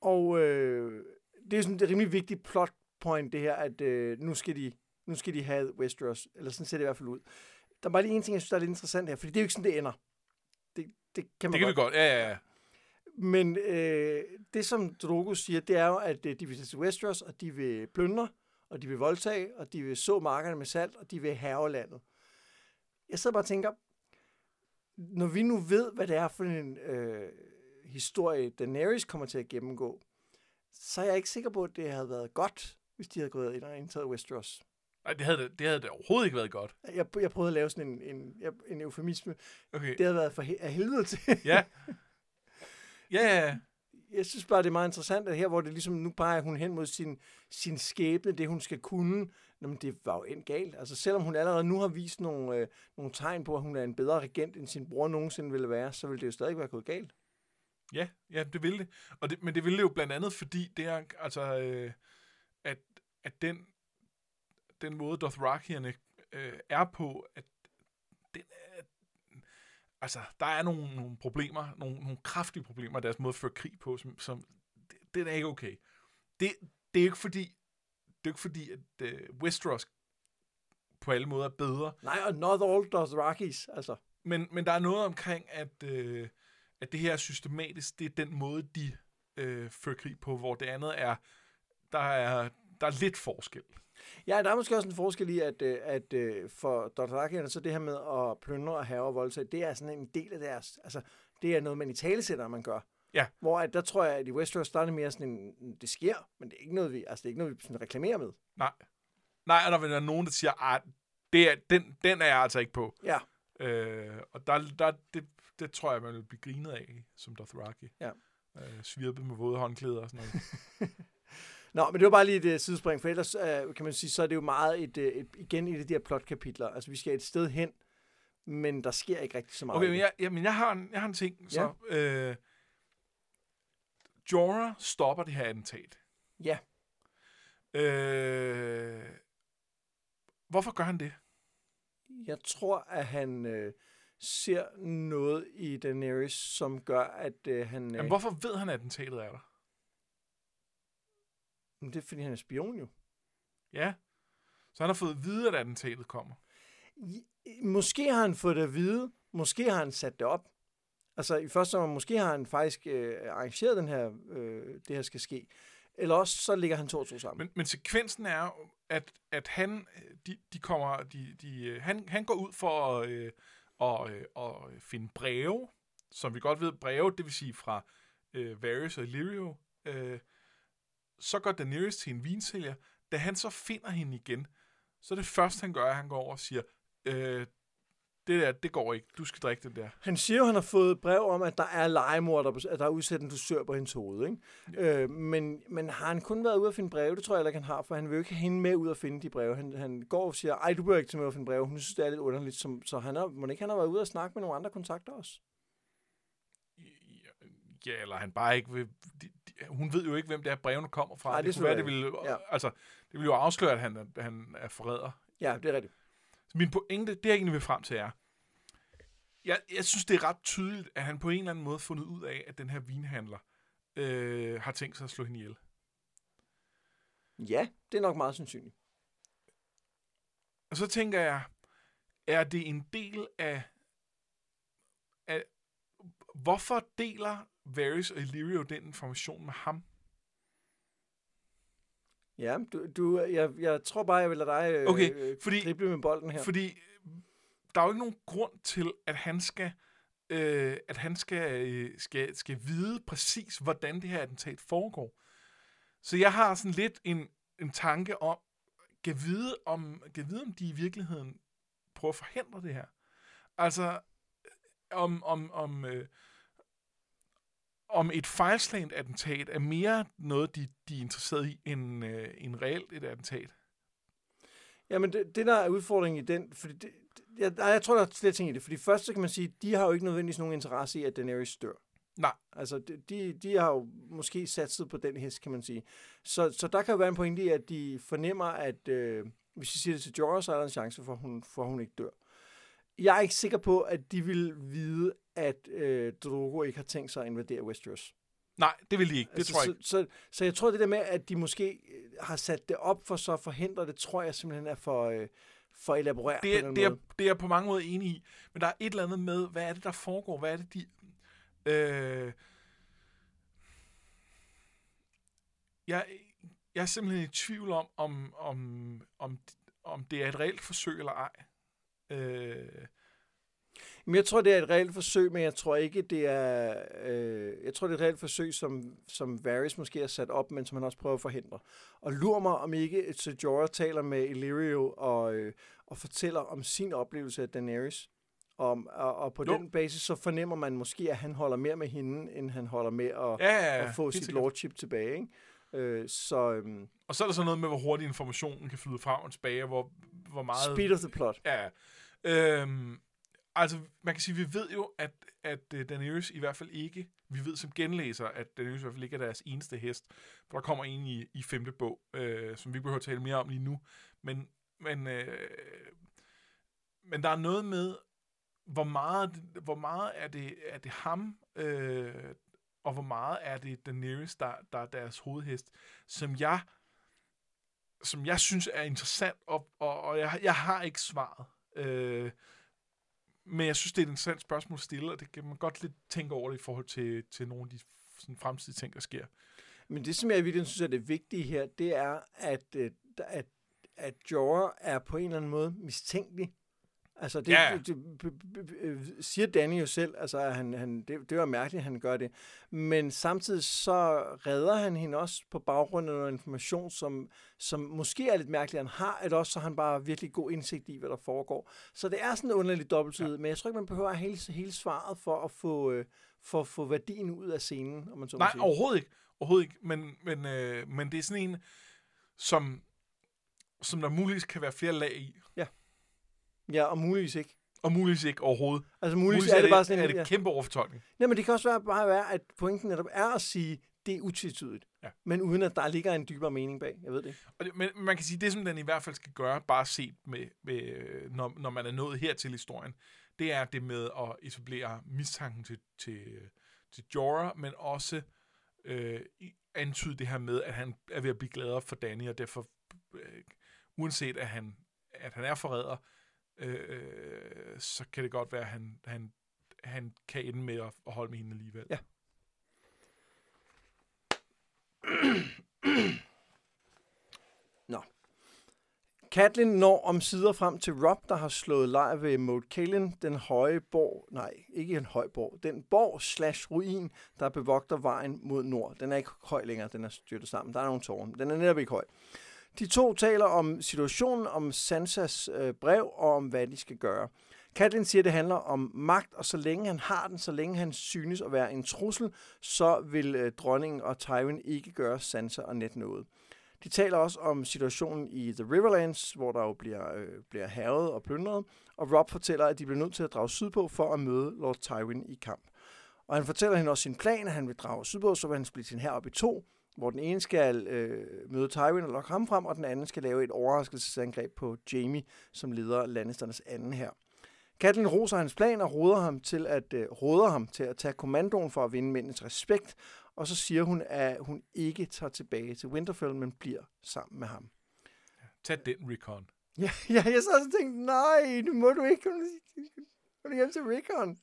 Og øh, det er sådan et rimelig vigtigt plot point, det her, at øh, nu, skal de, nu skal de have Westeros, eller sådan ser det i hvert fald ud. Der er bare lige en ting, jeg synes, der er lidt interessant her, fordi det er jo ikke sådan, det ender. Det, det kan, man det kan godt. vi godt, ja, ja, ja. Men øh, det, som Drogo siger, det er jo, at øh, de vil til Westeros, og de vil plyndre, og de vil voldtage, og de vil så markerne med salt, og de vil have landet. Jeg sidder bare og tænker, når vi nu ved, hvad det er for en øh, historie, Daenerys kommer til at gennemgå, så er jeg ikke sikker på, at det havde været godt, hvis de havde gået ind og indtaget Westeros. Nej, det havde, det havde det overhovedet ikke været godt. Jeg, jeg prøvede at lave sådan en, en, en eufemisme. Okay. Det havde været for he- af helvede til. ja. *laughs* Ja, ja, ja. Jeg synes bare, det er meget interessant, at her, hvor det ligesom, nu peger hun hen mod sin, sin skæbne, det hun skal kunne, men det var jo end galt. Altså selvom hun allerede nu har vist nogle, øh, nogle tegn på, at hun er en bedre regent, end sin bror nogensinde ville være, så vil det jo stadig være gået galt. Ja, ja, det ville det. Og det men det ville det jo blandt andet, fordi det er, altså, øh, at, at den, den måde, Dothrakierne øh, er på, at den er, altså, der er nogle, nogle problemer, nogle, nogle kraftige problemer i deres måde at føre krig på, som, som det, det er ikke okay. Det, det er ikke fordi, det er ikke fordi, at uh, Westeros på alle måder er bedre. Nej, og not all Dothrakis, altså. Men, men der er noget omkring, at, øh, at det her er systematisk, det er den måde, de øh, fører krig på, hvor det andet er, der er, der er lidt forskel. Ja, der er måske også en forskel i, at, øh, at øh, for Dothrakierne, så det her med at plyndre og have og voldtage, det er sådan en del af deres, altså det er noget, man i talesætter, man gør. Ja. Hvor at, der tror jeg, at i Westeros, der er det mere sådan en, det sker, men det er ikke noget, vi, altså, det er ikke noget, vi sådan reklamerer med. Nej. Nej, og der vil være nogen, der siger, at det er, den, den er jeg altså ikke på. Ja. Øh, og der, der, det, det tror jeg, man vil blive grinet af, som Dothraki. Ja. Øh, svirpet med våde håndklæder og sådan noget. *laughs* Nå, men det var bare lige et uh, sidespring, for ellers uh, kan man sige, så er det jo meget et, uh, et, igen i de her plotkapitler. Altså, vi skal et sted hen, men der sker ikke rigtig så meget. Okay, men jeg, jeg, men jeg, har, en, jeg har en ting. Så, øh, Jorah stopper det her attentat. Ja. Øh, hvorfor gør han det? Jeg tror, at han øh, ser noget i Daenerys, som gør, at øh, han... Øh, Jamen, hvorfor ved han, at attentatet er der? Det er, fordi han er spion jo. Ja. Så han har fået at vide, at attentatet kommer. Måske har han fået det at vide. Måske har han sat det op. Altså i første omgang, måske har han faktisk øh, arrangeret den her, øh, det her skal ske. Eller også så ligger han to og to sammen. Men, men sekvensen er, at, at han, de, de kommer, de, de, han, han går ud for at, øh, at, øh, at finde breve, som vi godt ved, breve, det vil sige fra øh, Varys og Illyrio. Øh, så går Daenerys til en vinsælger. Da han så finder hende igen, så det første, han gør, at han går over og siger, øh, det der, det går ikke. Du skal drikke det der. Han siger jo, at han har fået et brev om, at der er legemord, der, at der er udsat en dusør på hendes hoved. Ikke? Ja. Øh, men, men har han kun været ude at finde breve? Det tror jeg ikke, han har, for han vil jo ikke have hende med ud at finde de breve. Han, han går og siger, ej, du behøver ikke til med at finde breve. Hun synes, det er lidt underligt. Som, så han har, må ikke han har været ude og snakke med nogle andre kontakter også? Ja, eller han bare ikke vil... De, hun ved jo ikke, hvem det er, brevene kommer fra. Nej, det, det kunne være, det ville, ja. altså, det ville jo afsløre, at han, at han er forræder. Ja, det er rigtigt. Så min pointe, det jeg egentlig vil frem til er, jeg, jeg synes, det er ret tydeligt, at han på en eller anden måde fundet ud af, at den her vinhandler øh, har tænkt sig at slå hende ihjel. Ja, det er nok meget sandsynligt. Og så tænker jeg, er det en del af, af hvorfor deler Varys og Illyrio den information med ham? Ja, du, du, jeg, jeg tror bare, jeg vil lade dig øh, okay, fordi, drible med bolden her. Fordi der er jo ikke nogen grund til, at han skal, øh, at han skal, øh, skal, skal vide præcis, hvordan det her attentat foregår. Så jeg har sådan lidt en, en tanke om, kan vide om, kan vide, om de i virkeligheden prøver at forhindre det her. Altså, om, om, om, øh, om et fejlslagent attentat er mere noget, de, de er interesseret i, end, øh, end reelt et attentat. Jamen, det, det der er udfordringen i den, fordi det, jeg, jeg tror, der er flere ting i det. Fordi først så kan man sige, de har jo ikke nødvendigvis nogen interesse i, at Daenerys dør. Nej. Altså, de, de har jo måske satset på den hest, kan man sige. Så, så der kan jo være en pointe i, at de fornemmer, at øh, hvis de siger det til Jorah, så er der en chance for, at hun, for, at hun ikke dør. Jeg er ikke sikker på, at de vil vide, at øh, Drogo ikke har tænkt sig at invadere Westeros. Nej, det vil de ikke. Det altså, tror jeg ikke. Så, så, så jeg tror, det der med, at de måske øh, har sat det op for så at forhindre det, tror jeg simpelthen er for, øh, for elaboreret det er, på det, er, det er jeg på mange måder enig i. Men der er et eller andet med, hvad er det, der foregår? Hvad er det, de... Øh, jeg, jeg er simpelthen i tvivl om, om, om, om, om det er et reelt forsøg eller ej. Øh, men jeg tror, det er et reelt forsøg, men jeg tror ikke, det er... Øh, jeg tror, det er et reelt forsøg, som, som Varys måske har sat op, men som han også prøver at forhindre. Og lur mig, om ikke Sir Jorah taler med Illyrio og, øh, og fortæller om sin oplevelse af Daenerys. Om, og, og på jo. den basis, så fornemmer man måske, at han holder mere med hende, end han holder med at, ja, ja, ja. at få sit sikkert. lordship tilbage. Ikke? Øh, så, øhm, og så er der så noget med, hvor hurtigt informationen kan flyde frem og tilbage, hvor, hvor meget... Speed of the plot. Ja, øhm, altså, man kan sige, vi ved jo, at, at øh, Daenerys i hvert fald ikke, vi ved som genlæser, at Daenerys i hvert fald ikke er deres eneste hest, for der kommer en i, i femte bog, øh, som vi behøver at tale mere om lige nu, men, men, øh, men der er noget med, hvor meget, hvor meget er, det, er det ham, øh, og hvor meget er det Daenerys, der, der er deres hovedhest, som jeg, som jeg synes er interessant, og, og, og jeg, jeg har ikke svaret. Øh, men jeg synes, det er et interessant spørgsmål at stille, og det kan man godt lidt tænke over det i forhold til, til nogle af de sådan, fremtidige ting, der sker. Men det, som jeg virkelig synes er det vigtige her, det er, at, øh, at, at Jorah er på en eller anden måde mistænkelig. Altså, det, Ja. det, det b- øh, siger Danny jo selv, altså, at han, han, det, det var mærkeligt, at han gør det. Men samtidig så redder han hende også på baggrund af noget information, som, som måske er lidt mærkeligt, han har, eller også så han bare virkelig god indsigt i, hvad der foregår. Så det er sådan en underlig dobbeltid, ja. men jeg tror ikke, man behøver hele, hele svaret for at få, øh, for at få værdien ud af scenen, om man så må Nej, sige. overhovedet ikke. Overhovedet ikke. Men, men, øh, men det er sådan en, som, som der muligvis kan være flere lag i. Ja, og muligvis ikke. Og muligvis ikke overhovedet. Altså muligvis, Muligvis er, det bare sådan er en... det kæmpe overfortolkning. Ja, men det kan også være, bare være, at pointen netop er at sige, det er utvetydigt. Ja. Men uden at der ligger en dybere mening bag. Jeg ved det. Og det, men man kan sige, det som den i hvert fald skal gøre, bare set med, med når, når man er nået hertil i historien, det er det med at etablere mistanken til, til, til Jorah, men også øh, antyde det her med, at han er ved at blive gladere for Danny, og derfor, øh, uanset at han, at han er forræder, øh, så kan det godt være, at han, han, han kan ende med at, at holde med hende alligevel. Ja. *clears throat* Nå. Catelyn når om sider frem til Rob, der har slået lejr ved Moat Cailin, den høje borg, nej, ikke en høj borg, den borg slash ruin, der bevogter vejen mod nord. Den er ikke høj længere, den er styrtet sammen. Der er nogle tårne, den er netop ikke høj. De to taler om situationen, om Sansas øh, brev og om, hvad de skal gøre. Catelyn siger, at det handler om magt, og så længe han har den, så længe han synes at være en trussel, så vil øh, dronningen og Tywin ikke gøre Sansa og net noget. De taler også om situationen i The Riverlands, hvor der jo bliver, øh, bliver havet og plyndret, og Rob fortæller, at de bliver nødt til at drage sydpå for at møde Lord Tywin i kamp. Og han fortæller hende også sin plan, at han vil drage sydpå, så vil han splitte sin her op i to, hvor den ene skal øh, møde Tywin og lokke ham frem, og den anden skal lave et overraskelsesangreb på Jamie, som leder Lannisternes anden her. Catelyn roser hans plan og råder ham til at øh, råder ham til at tage kommandoen for at vinde mændenes respekt, og så siger hun, at hun ikke tager tilbage til Winterfell, men bliver sammen med ham. Tag den, Rickon. Ja, *laughs* ja jeg så også tænkte, nej, nu må du ikke kom hjem til Rickon.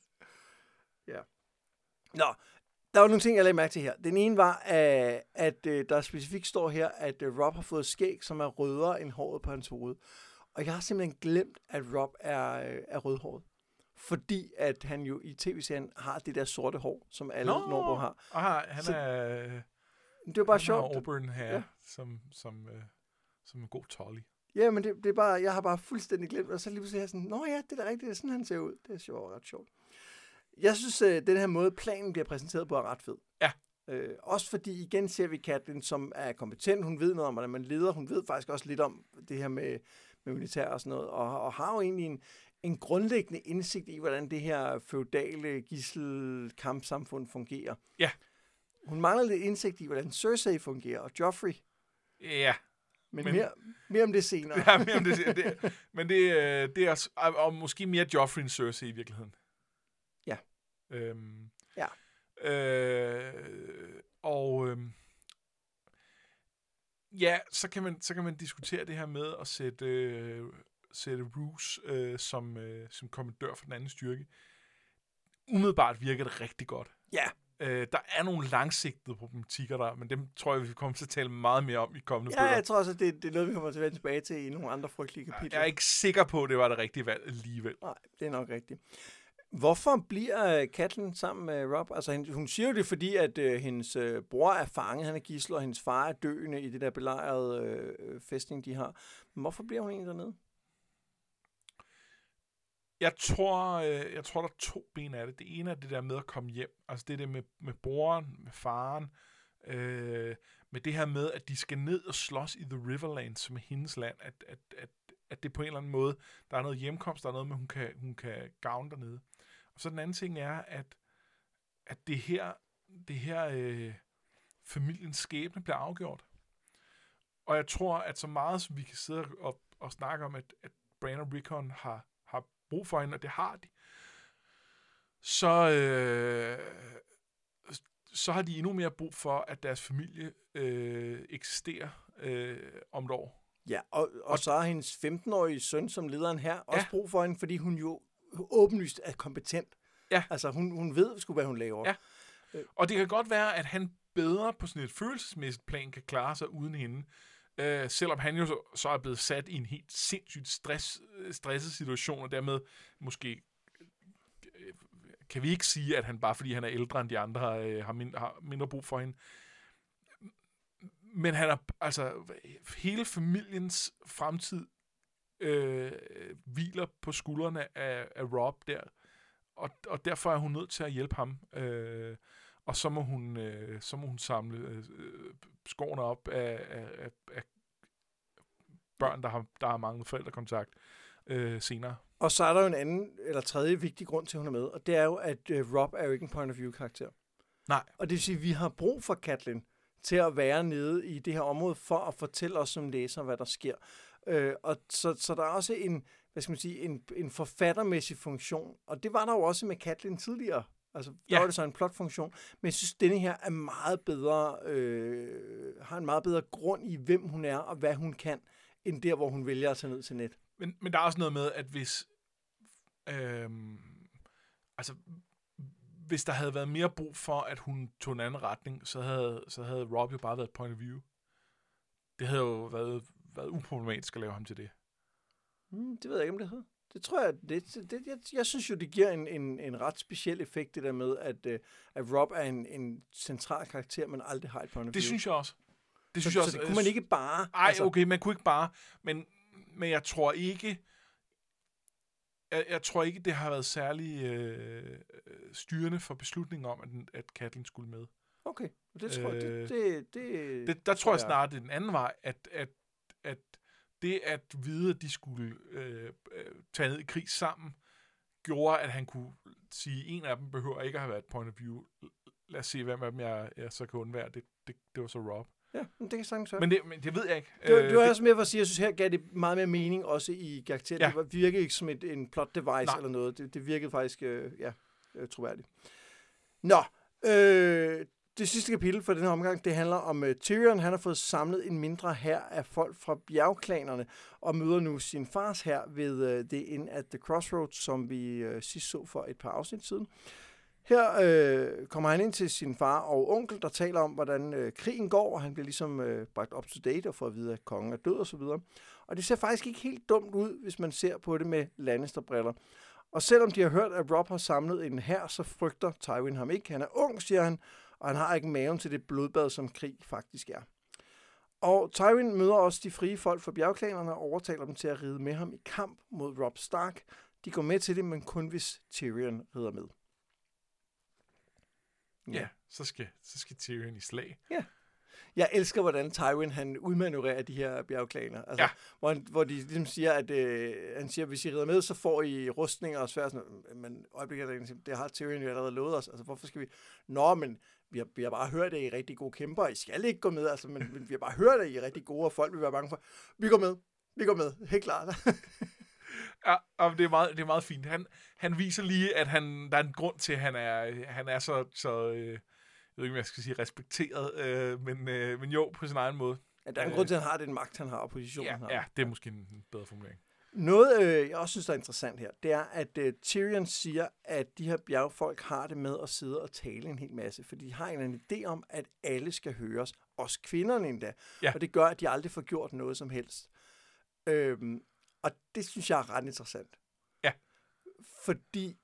Ja. Nå, der var nogle ting, jeg lagde mærke til her. Den ene var, at, at øh, der specifikt står her, at øh, Rob har fået skæg, som er rødere end håret på hans hoved. Og jeg har simpelthen glemt, at Rob er, øh, er rødhåret. Fordi at han jo i tv-serien har det der sorte hår, som alle Nå. Nordbo har. Aha, han Så- er... Det var bare han sjovt. Auburn her, ja. som, som, øh, som en god tolly. Ja, men det, det er bare, jeg har bare fuldstændig glemt, og så lige pludselig er jeg sådan, nå ja, det er da rigtigt, det er sådan, han ser ud. Det er sjovt, ret sjovt. Jeg synes, at den her måde, planen bliver præsenteret på, er ret fed. Ja. Øh, også fordi, igen ser vi Catelyn, som er kompetent, hun ved noget om, hvordan man leder, hun ved faktisk også lidt om det her med, med militær og sådan noget, og, og har jo egentlig en, en grundlæggende indsigt i, hvordan det her feudale gissel-kampsamfund fungerer. Ja. Hun mangler lidt indsigt i, hvordan Cersei fungerer, og Joffrey, Ja, men, men mere, mere om det senere. ja men, det, det, men det, øh, det er og måske mere Joffrey end Cersei i virkeligheden. Ja. Øhm, Ja. Øh, og øhm, ja, så kan, man, så kan man diskutere det her med at sætte, øh, sætte Roose øh, som, øh, som kommandør for den anden styrke. Umiddelbart virker det rigtig godt. Ja. Øh, der er nogle langsigtede problematikker der, men dem tror jeg, vi kommer til at tale meget mere om i kommende Ja, bøger. jeg tror også, at det, det er noget, vi kommer til at vende tilbage til i nogle andre frygtelige kapitler. Jeg er ikke sikker på, at det var det rigtige valg alligevel. Nej, det er nok rigtigt. Hvorfor bliver øh, Katlin sammen med Rob? Altså, hun siger jo det, fordi at øh, hendes øh, bror er fanget, han er gissel, og hendes far er døende i det der belejrede øh, øh, fæstning, de har. Men hvorfor bliver hun egentlig dernede? Jeg tror, øh, jeg tror, der er to ben af det. Det ene er det der med at komme hjem. Altså det er det med, med broren, med faren. Øh, med det her med, at de skal ned og slås i The Riverlands, som er hendes land. At, at, at, at det på en eller anden måde, der er noget hjemkomst, der er noget med, hun kan, hun kan gavne dernede. Så den anden ting er, at, at det her, det her øh, familiens skæbne bliver afgjort. Og jeg tror, at så meget som vi kan sidde og, og snakke om, at, at Bran og Rickon har, har brug for hende, og det har de, så, øh, så har de endnu mere brug for, at deres familie øh, eksisterer øh, om et år. Ja, og, og, og så har hendes 15-årige søn, som lederen her, også ja. brug for hende, fordi hun jo åbenlyst er kompetent. Ja. Altså, hun, hun ved sgu, hvad hun laver. Ja. Og det kan godt være, at han bedre på sådan et følelsesmæssigt plan kan klare sig uden hende. Øh, selvom han jo så, så er blevet sat i en helt sindssygt stress, stresset situation, og dermed måske øh, kan vi ikke sige, at han bare fordi han er ældre end de andre, øh, har, mind, har mindre brug for hende. Men han er, altså, hele familiens fremtid øh, hviler på skuldrene af, af Rob der, og, og derfor er hun nødt til at hjælpe ham. Øh, og så må hun, øh, så må hun samle øh, skårene op af, af, af, børn, der har, der har mange forældrekontakt øh, senere. Og så er der jo en anden, eller tredje vigtig grund til, at hun er med, og det er jo, at øh, Rob er jo ikke en point of view karakter. Nej. Og det vil sige, at vi har brug for Katlin til at være nede i det her område, for at fortælle os som læser, hvad der sker. Øh, og så, så der er også en, hvad skal man sige, en, en forfattermæssig funktion, og det var der jo også med Katlin tidligere. Altså, der ja. var det så en plotfunktion. Men jeg synes, denne her er meget bedre, øh, har en meget bedre grund i, hvem hun er og hvad hun kan, end der, hvor hun vælger at tage ned til net. Men, men der er også noget med, at hvis... Øh, altså, hvis der havde været mere brug for, at hun tog en anden retning, så havde, så havde Rob jo bare været point of view. Det havde jo været, været uproblematisk at lave ham til det. Mm, det ved jeg ikke, om det hedder. Det tror jeg, det, det, jeg, jeg synes jo, det giver en, en, en ret speciel effekt, det der med, at, uh, at Rob er en, en central karakter, men aldrig har et point of Det synes jeg også. Det synes så, jeg også. Så det kunne man ikke bare... Nej, altså, okay, man kunne ikke bare, men, men jeg tror ikke, jeg, jeg tror ikke, det har været særlig øh, styrende for beslutningen om, at, at Katlin skulle med. Okay, det tror jeg, det, det, det, det Der tror jeg snart, det er den anden vej, at, at det at vide, at de skulle øh, tage ned i krig sammen, gjorde, at han kunne sige, at en af dem behøver ikke at have været et point of view. Lad os se, hvem af dem jeg, jeg så kan undvære. Det, det, det var så Rob. Ja, det kan sagtens være. Men det, men det ved jeg ikke. Det, var, det var også mere for at sige, jeg synes her gav det meget mere mening også i karakteren. Ja. Det virkede ikke som et, en plot device Nej. eller noget. Det, det virkede faktisk, øh, ja, øh, troværdigt. Nå, øh, det sidste kapitel for den her omgang, det handler om uh, Tyrion. Han har fået samlet en mindre hær af folk fra bjergklanerne, og møder nu sin fars her ved uh, det Inn at the Crossroads, som vi uh, sidst så for et par afsnit siden. Her øh, kommer han ind til sin far og onkel, der taler om, hvordan øh, krigen går, og han bliver ligesom øh, bragt up to date og får at vide, at kongen er død osv. Og, og det ser faktisk ikke helt dumt ud, hvis man ser på det med Lannister-briller. Og selvom de har hørt, at Rob har samlet en her, så frygter Tywin ham ikke. Han er ung, siger han, og han har ikke maven til det blodbad, som krig faktisk er. Og Tywin møder også de frie folk fra bjergklanerne og overtaler dem til at ride med ham i kamp mod Rob Stark. De går med til det, men kun hvis Tyrion rider med. Ja, ja så, skal, så skal Tyrion i slag. Ja. Jeg elsker, hvordan Tywin han udmanøvrerer de her bjergklaner. Altså, ja. hvor, han, hvor de ligesom siger, at øh, han siger, at hvis I rider med, så får I rustninger og svært. Men øjeblikket, det har Tyrion jo allerede lovet os. Altså, hvorfor skal vi... Nå, men vi har, vi har bare hørt, at I er rigtig gode kæmper. I skal ikke gå med, altså, men, men vi har bare hørt, at I er rigtig gode, og folk vil være bange for. Vi går med. Vi går med. Helt klart. *laughs* ja, det er meget, det er meget fint. Han, han viser lige, at han, der er en grund til, at han er, han er så, så øh, jeg ved ikke, om jeg skal sige respekteret, øh, men, øh, men jo, på sin egen måde. Ja, der er en grund til, at han har den magt, han har, og positionen, ja, han har. Ja, det er måske en bedre formulering. Noget, øh, jeg også synes, der er interessant her, det er, at øh, Tyrion siger, at de her bjergfolk har det med at sidde og tale en hel masse, fordi de har en idé om, at alle skal høres, også kvinderne endda. Ja. Og det gør, at de aldrig får gjort noget som helst. Øhm, og det synes jeg er ret interessant. Ja. Fordi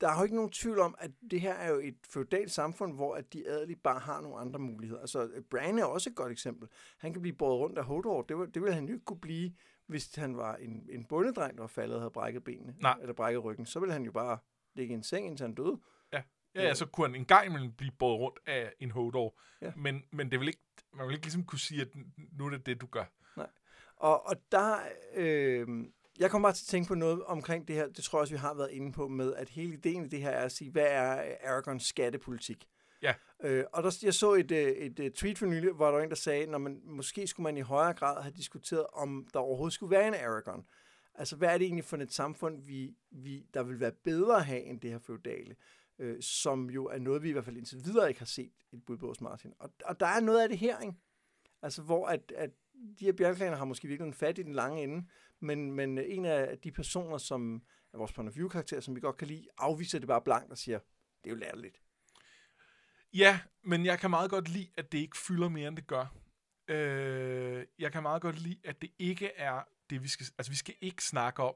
der er jo ikke nogen tvivl om, at det her er jo et feudalt samfund, hvor at de adelige bare har nogle andre muligheder. Altså, Bran er også et godt eksempel. Han kan blive båret rundt af Hodor. Det, det ville han jo ikke kunne blive, hvis han var en, en bundedreng, der var faldet og havde brækket benene, Nej. eller brækket ryggen, så ville han jo bare ligge i en seng, indtil han døde. Ja, ja, ja så kunne han en gang imellem blive båret rundt af en Hodor, ja. men, men det vil ikke, man vil ikke ligesom kunne sige, at nu er det det, du gør. Nej, og, og der, øh, jeg kommer bare til at tænke på noget omkring det her, det tror jeg også, vi har været inde på med, at hele ideen i det her er at sige, hvad er Aragons skattepolitik? Ja. Øh, og der, jeg så et, øh, et, et tweet for nylig, hvor der var en, der sagde, at man, måske skulle man i højere grad have diskuteret, om der overhovedet skulle være en Aragon. Altså, hvad er det egentlig for et samfund, vi, vi, der vil være bedre at have end det her feudale? Øh, som jo er noget, vi i hvert fald indtil videre ikke har set et bud på hos Martin. Og, og der er noget af det her, ikke? Altså, hvor at, at de her bjergklaner har måske virkelig en fat i den lange ende, men, men øh, en af de personer, som er vores point of view karakter, som vi godt kan lide, afviser det bare blankt og siger, det er jo latterligt. Ja, men jeg kan meget godt lide, at det ikke fylder mere, end det gør. Øh, jeg kan meget godt lide, at det ikke er det, vi skal... Altså, vi skal ikke snakke om,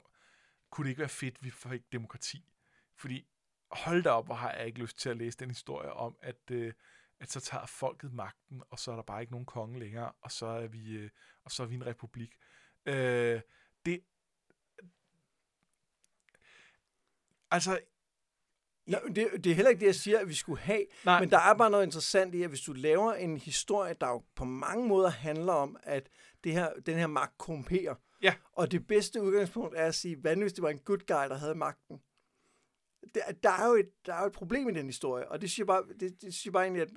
kunne det ikke være fedt, vi fik demokrati? Fordi, hold da op, hvor har jeg ikke lyst til at læse den historie om, at, øh, at så tager folket magten, og så er der bare ikke nogen konge længere, og så er vi, øh, og så er vi en republik. Øh, det... Altså, Ja, det, det er heller ikke det, jeg siger, at vi skulle have. Nej. Men der er bare noget interessant i, at hvis du laver en historie, der jo på mange måder handler om, at det her, den her magt korrumperer. Ja. Og det bedste udgangspunkt er at sige, hvad nu hvis det var en good guy, der havde magten? Der, der, er jo et, der er jo et problem i den historie, og det siger bare, det, det siger bare egentlig, at,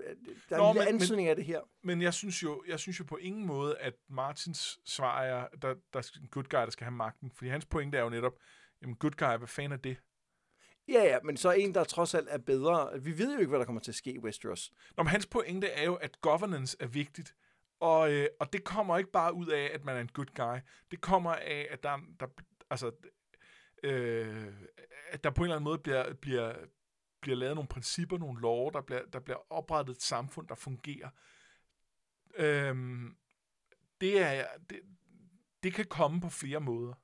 der er Nå, en lille antydning af det her. Men jeg synes, jo, jeg synes jo på ingen måde, at Martins svar er, der, der er en good guy, der skal have magten. Fordi hans pointe er jo netop, jamen good guy, hvad fanden er det? Ja, ja, men så en, der trods alt er bedre. Vi ved jo ikke, hvad der kommer til at ske i Westeros. Nå, men hans pointe er jo, at governance er vigtigt. Og, øh, og det kommer ikke bare ud af, at man er en good guy. Det kommer af, at der, der altså, øh, at der på en eller anden måde bliver, bliver, bliver lavet nogle principper, nogle love, der bliver, der bliver oprettet et samfund, der fungerer. Øh, det, er, det, det kan komme på flere måder.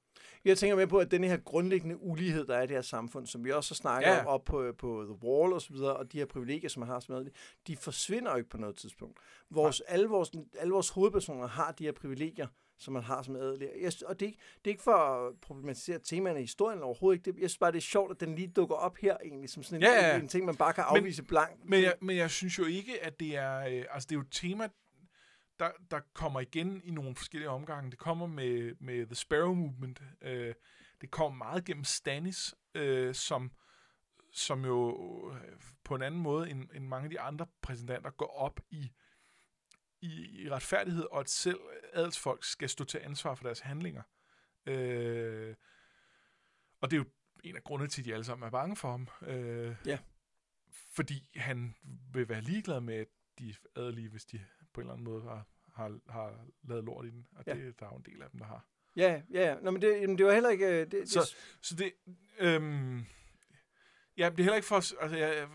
Jeg tænker med på, at den her grundlæggende ulighed, der er i det her samfund, som vi også snakker ja. om op på, på The Wall og så videre, og de her privilegier, som man har med det, de forsvinder jo ikke på noget tidspunkt. Vores, alle, vores, alle vores hovedpersoner har de her privilegier, som man har som adelig. Jeg, og det, er, det er ikke for at problematisere temaerne i historien overhovedet ikke. Det, jeg synes bare, det er sjovt, at den lige dukker op her egentlig, som sådan en, ja, ja. en ting, man bare kan afvise men, blankt. Men jeg, men jeg synes jo ikke, at det er... Øh, altså, det er jo et tema, der, der kommer igen i nogle forskellige omgange. Det kommer med, med The Sparrow Movement. Øh, det kommer meget gennem Stannis, øh, som, som jo øh, på en anden måde end, end mange af de andre præsidenter går op i, i, i retfærdighed, og at selv adelsfolk skal stå til ansvar for deres handlinger. Øh, og det er jo en af grundene til, at de alle sammen er bange for ham. Øh, ja. Fordi han vil være ligeglad med de adelige, hvis de på en eller anden måde har, har, har lavet lort i den, og ja. det der er jo en del af dem, der har. Ja, ja, ja. Nå, men det, jamen, det var heller ikke... Øh, det, så, det... så det... Øhm, ja, det er heller ikke for... Altså, jeg,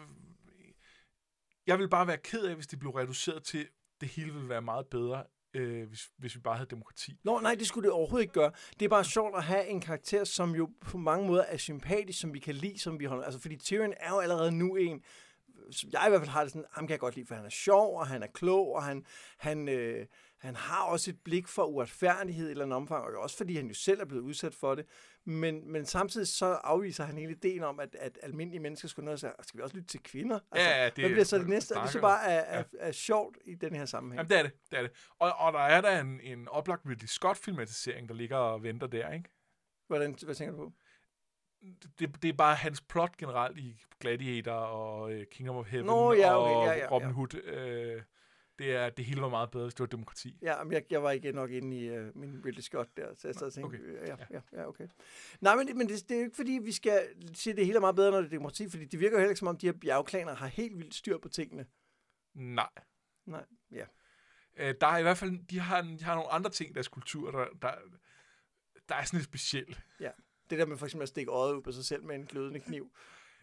jeg vil bare være ked af, hvis det blev reduceret til, det hele ville være meget bedre, øh, hvis, hvis vi bare havde demokrati. Nå, nej, det skulle det overhovedet ikke gøre. Det er bare sjovt at have en karakter, som jo på mange måder er sympatisk, som vi kan lide, som vi holder. Altså, fordi Tyrion er jo allerede nu en, som jeg i hvert fald har det sådan, ham kan jeg godt lide, for han er sjov, og han er klog, og han, han, øh, han har også et blik for uretfærdighed i eller andet omfang, og også fordi han jo selv er blevet udsat for det. Men, men samtidig så afviser han hele ideen om, at, at almindelige mennesker skulle noget sige, skal vi også lytte til kvinder? Altså, ja, ja, det, hvad bliver så det næste? Det så bare er, er, er, sjovt i den her sammenhæng. Jamen, det er det. det, er det. Og, og der er der en, en oplagt Ridley Scott-filmatisering, der ligger og venter der, ikke? Hvordan, hvad tænker du på? Det, det er bare hans plot generelt i Gladiator og uh, Kingdom of Heaven Nå, ja, okay, og ja, ja, Robin Hood. Uh, det, er, det hele var meget bedre, hvis det var demokrati. Ja, men jeg, jeg var ikke nok inde i uh, min Ridley Scott der, så jeg så tænkte, okay. ja, ja, ja, okay. Nej, men, men det, det er jo ikke fordi, vi skal sige, at det hele er meget bedre, når det er demokrati, fordi det virker jo heller ikke som om, de her bjergklaner har helt vildt styr på tingene. Nej. Nej, ja. Uh, der er i hvert fald, de har, de har nogle andre ting i deres kultur, der, der, der er sådan lidt specielt. Ja. Det der med for eksempel at stikke øjet ud på sig selv med en glødende kniv,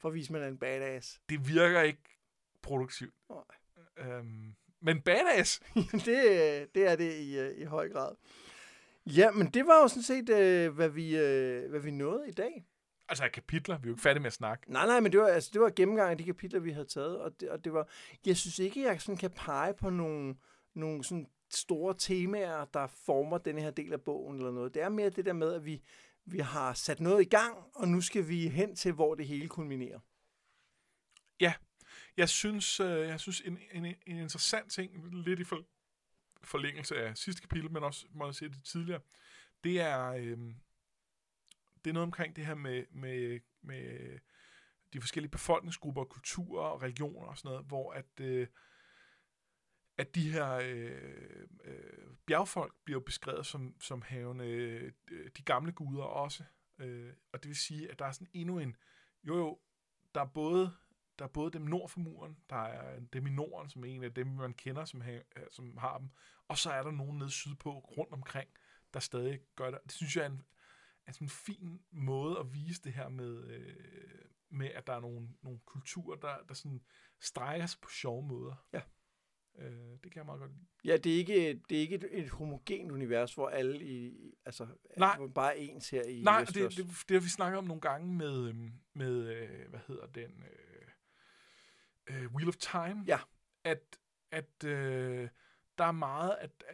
for at vise, man er en badass. Det virker ikke produktivt. Nej. Øhm, men badass! *laughs* det, det er det i, øh, i høj grad. Ja, men det var jo sådan set, øh, hvad, vi, øh, hvad vi nåede i dag. Altså kapitler, vi er jo ikke færdige med at snakke. Nej, nej, men det var, altså, det var gennemgang af de kapitler, vi havde taget, og det, og det var, jeg synes ikke, jeg sådan kan pege på nogle, nogle sådan store temaer, der former den her del af bogen eller noget. Det er mere det der med, at vi, vi har sat noget i gang, og nu skal vi hen til, hvor det hele kulminerer. Ja, jeg synes, øh, jeg synes en, en, en interessant ting, lidt i for, forlængelse af sidste kapitel, men også, må jeg sige det tidligere, det er, øh, det er noget omkring det her med, med, med de forskellige befolkningsgrupper, kulturer og religioner og sådan noget, hvor at, øh, at de her øh, øh, bjergfolk bliver beskrevet som, som havende øh, de gamle guder også. Øh, og det vil sige, at der er sådan endnu en... Jo, jo, der er både der er både dem nord for muren, der er dem i Norden, som er en af dem, man kender, som, ha, øh, som har dem, og så er der nogen nede sydpå, rundt omkring, der stadig gør det. Det synes jeg er en, er sådan en fin måde at vise det her med, øh, med at der er nogle, nogle kulturer, der, der sådan streger sig på sjove måder. Ja. Øh, det kan jeg meget godt lide. Ja, det er ikke, det er ikke et, et homogent univers, hvor alle i, altså, Nej. hvor bare er ens her i Nej, det, det, det har vi snakket om nogle gange med, øhm, med øh, hvad hedder den, øh, øh, Wheel of Time. Ja. At, at øh, der er meget, at,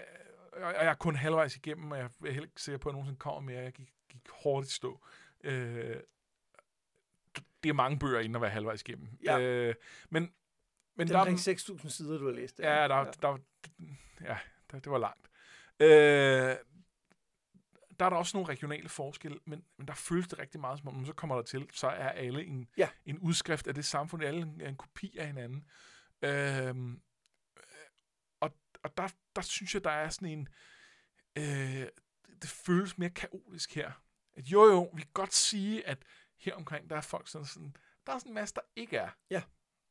øh, og jeg er kun halvvejs igennem, og jeg er heller ikke sikker på, at jeg nogensinde kommer mere. Jeg gik, gik hårdt i stå. Øh, det er mange bøger inden at være halvvejs igennem. Ja. Øh, men, men Det der er er, omkring 6.000 sider, du har læst. Ja, der, ja. ja. der, ja, der, det var langt. Øh, der er der også nogle regionale forskelle, men, men der føles det rigtig meget, som om så kommer der til, så er alle en, Ja. en udskrift af det samfund, alle en, en kopi af hinanden. Øh, og og der, der synes jeg, der er sådan en... Øh, det føles mere kaotisk her. At jo jo, vi kan godt sige, at her omkring, der er folk sådan, sådan der er sådan en masse, der ikke er.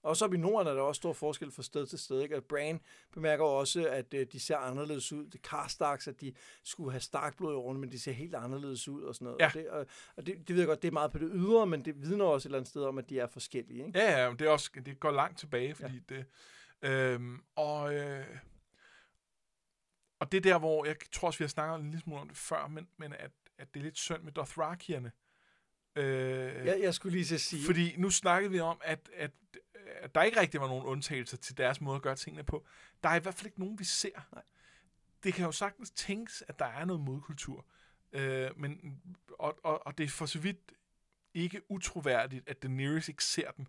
Og så i Norden er der også stor forskel fra sted til sted. Ikke? At Bran bemærker også, at øh, de ser anderledes ud. Det Karstarks, at de skulle have starkblod i årene, men de ser helt anderledes ud og sådan noget. Ja. Og, det, og, og det, det ved jeg godt, det er meget på det ydre, men det vidner også et eller andet sted om, at de er forskellige. Ikke? Ja, ja, men det, er også, det går langt tilbage, fordi ja. det... Øhm, og, øh, og det er der, hvor jeg tror også, vi har snakket en lille smule om det før, men, men at, at det er lidt synd med Dothrakierne. Øh, Jeg, jeg skulle lige at sige... Fordi nu snakkede vi om, at, at der ikke rigtig var nogen undtagelser til deres måde at gøre tingene på. Der er i hvert fald ikke nogen, vi ser. Nej. Det kan jo sagtens tænkes, at der er noget modkultur. Øh, men, og, og, og det er for så vidt ikke utroværdigt, at Daenerys ikke ser den.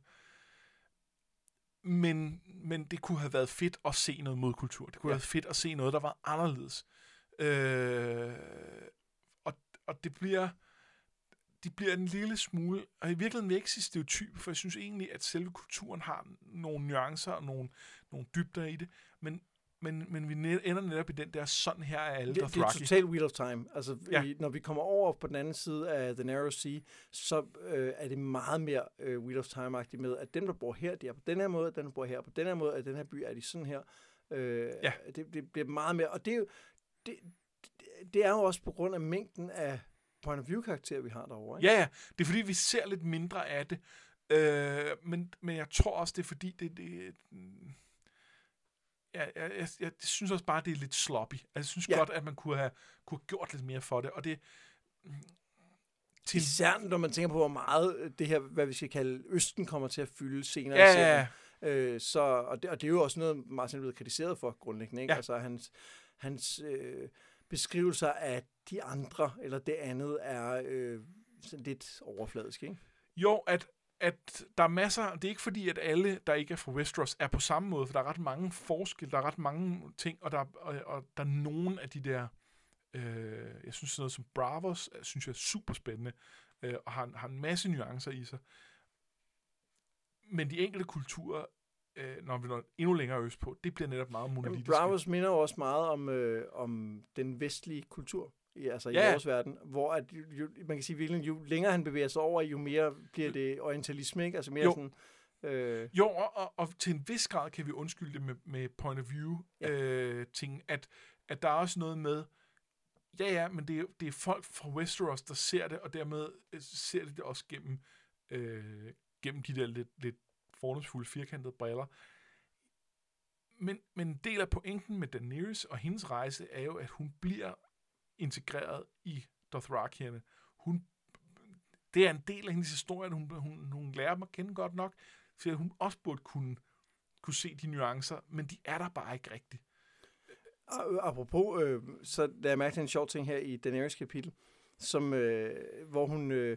Men, men det kunne have været fedt at se noget modkultur. Det kunne Ja. have været fedt at se noget, der var anderledes. Øh, og, og det bliver de bliver en lille smule, og i virkeligheden ikke sige stereotype, for jeg synes egentlig, at selve kulturen har nogle nuancer og nogle, nogle dybder i det, men, men, men vi net, ender netop i den der, sådan her er alle det, det er totalt Wheel of Time. Altså, Ja. i, når vi kommer over på den anden side af The Narrow Sea, så øh, er det meget mere øh, Wheel of Time-agtigt med, at dem, der bor her, de er på den her måde, dem, der bor her på den her måde, at den her by er de sådan her. Øh, Ja. det, det bliver meget mere, og det er jo, det, det, det er jo også på grund af mængden af point of view-karakterer, vi har derovre. Ikke? Ja, ja. Det er fordi, vi ser lidt mindre af det. Øh, men, men jeg tror også, det er fordi, det... det ja, jeg, jeg, jeg, synes også bare, det er lidt sloppy. Altså, jeg synes ja. Ja. godt, at man kunne have, kunne have gjort lidt mere for det. Og det... Til, Især når man tænker på, hvor meget øh, det her, hvad vi skal kalde Østen, kommer til at fylde senere. ja, i serien. ja, Øh, så, og, det, og det er jo også noget, Martin er blevet kritiseret for grundlæggende. Ikke? Ja. Altså hans, hans øh, beskrivelser af de andre, eller det andet, er øh, sådan lidt overfladisk. Ikke? Jo, at, at der er masser... Det er ikke fordi, at alle, der ikke er fra Westeros, er på samme måde, for der er ret mange forskelle, der er ret mange ting, og der, og, og der er nogen af de der... Øh, jeg synes sådan noget som Bravos, øh, synes jeg er super spændende, øh, og har, har en masse nuancer i sig. Men de enkelte kulturer, øh, når vi når endnu længere østpå, det bliver netop meget Jamen, monolitiske. Bravos minder jo også meget om, øh, om den vestlige kultur, i, altså Ja. i vores verden, hvor at, jo, man kan sige, virkelig, jo længere han bevæger sig over, jo mere bliver det orientalisme, ikke? Altså mere Jo. sådan... Øh, Jo, og, og, og til en vis grad kan vi undskylde det med, med point of view Ja. øh, ting, at, at der er også noget med, ja ja, men det er, det er folk fra Westeros, der ser det, og dermed øh, ser de det også gennem, øh, gennem de der lidt, lidt fordomsfulde, firkantede briller. Men, men en del af pointen med Daenerys og hendes rejse er jo, at hun bliver integreret i Dothrakierne. Hun, det er en del af hendes historie, at hun, hun, hun lærer dem at kende godt nok, så hun også burde kunne, kunne se de nuancer, men de er der bare ikke rigtigt. Øh, apropos, øh, så der jeg mærke til en sjov ting her i Daenerys kapitel, som, øh, hvor hun, øh,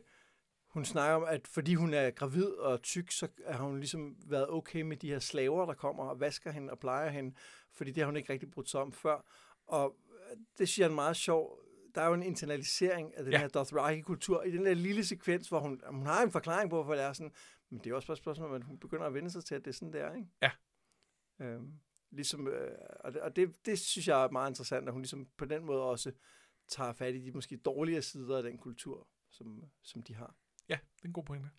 hun snakker om, at fordi hun er gravid og tyk, så har hun ligesom været okay med de her slaver, der kommer og vasker hende og plejer hende, fordi det har hun ikke rigtig brudt sig om før. Og det siger en meget sjov, der er jo en internalisering af den Ja. her Dothraki-kultur i den der lille sekvens, hvor hun, hun har en forklaring på, hvorfor det er sådan, men det er også bare et spørgsmål, at hun begynder at vende sig til, at det er sådan, der, ikke? Ja. Øhm, Ligesom, øh, og det, og det, det synes jeg er meget interessant, at hun ligesom på den måde også tager fat i de måske dårligere sider af den kultur, som, som de har. Ja, det er en god pointe.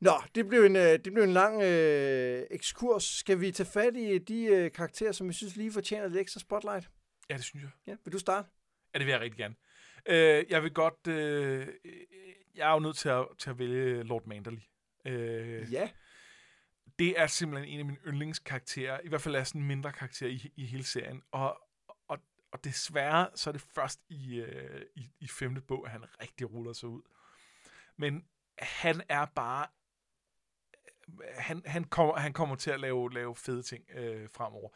Nå, det blev en, øh, det blev en lang øh, ekskurs. Skal vi tage fat i de øh, karakterer, som vi synes lige fortjener lidt ekstra spotlight? Ja, det synes jeg. Ja, vil du starte? Ja, det vil jeg rigtig gerne. Øh, jeg vil godt... Øh, jeg er jo nødt til at, til at vælge Lord Manderly. Øh, Ja. det er simpelthen en af mine yndlingskarakterer, i hvert fald er sådan en mindre karakter i, i hele serien, og, og, og desværre så er det først i, øh, i, i femte bog, at han rigtig ruller sig ud. Men han er bare, han, han, kommer, han kommer til at lave, lave fede ting øh, fremover.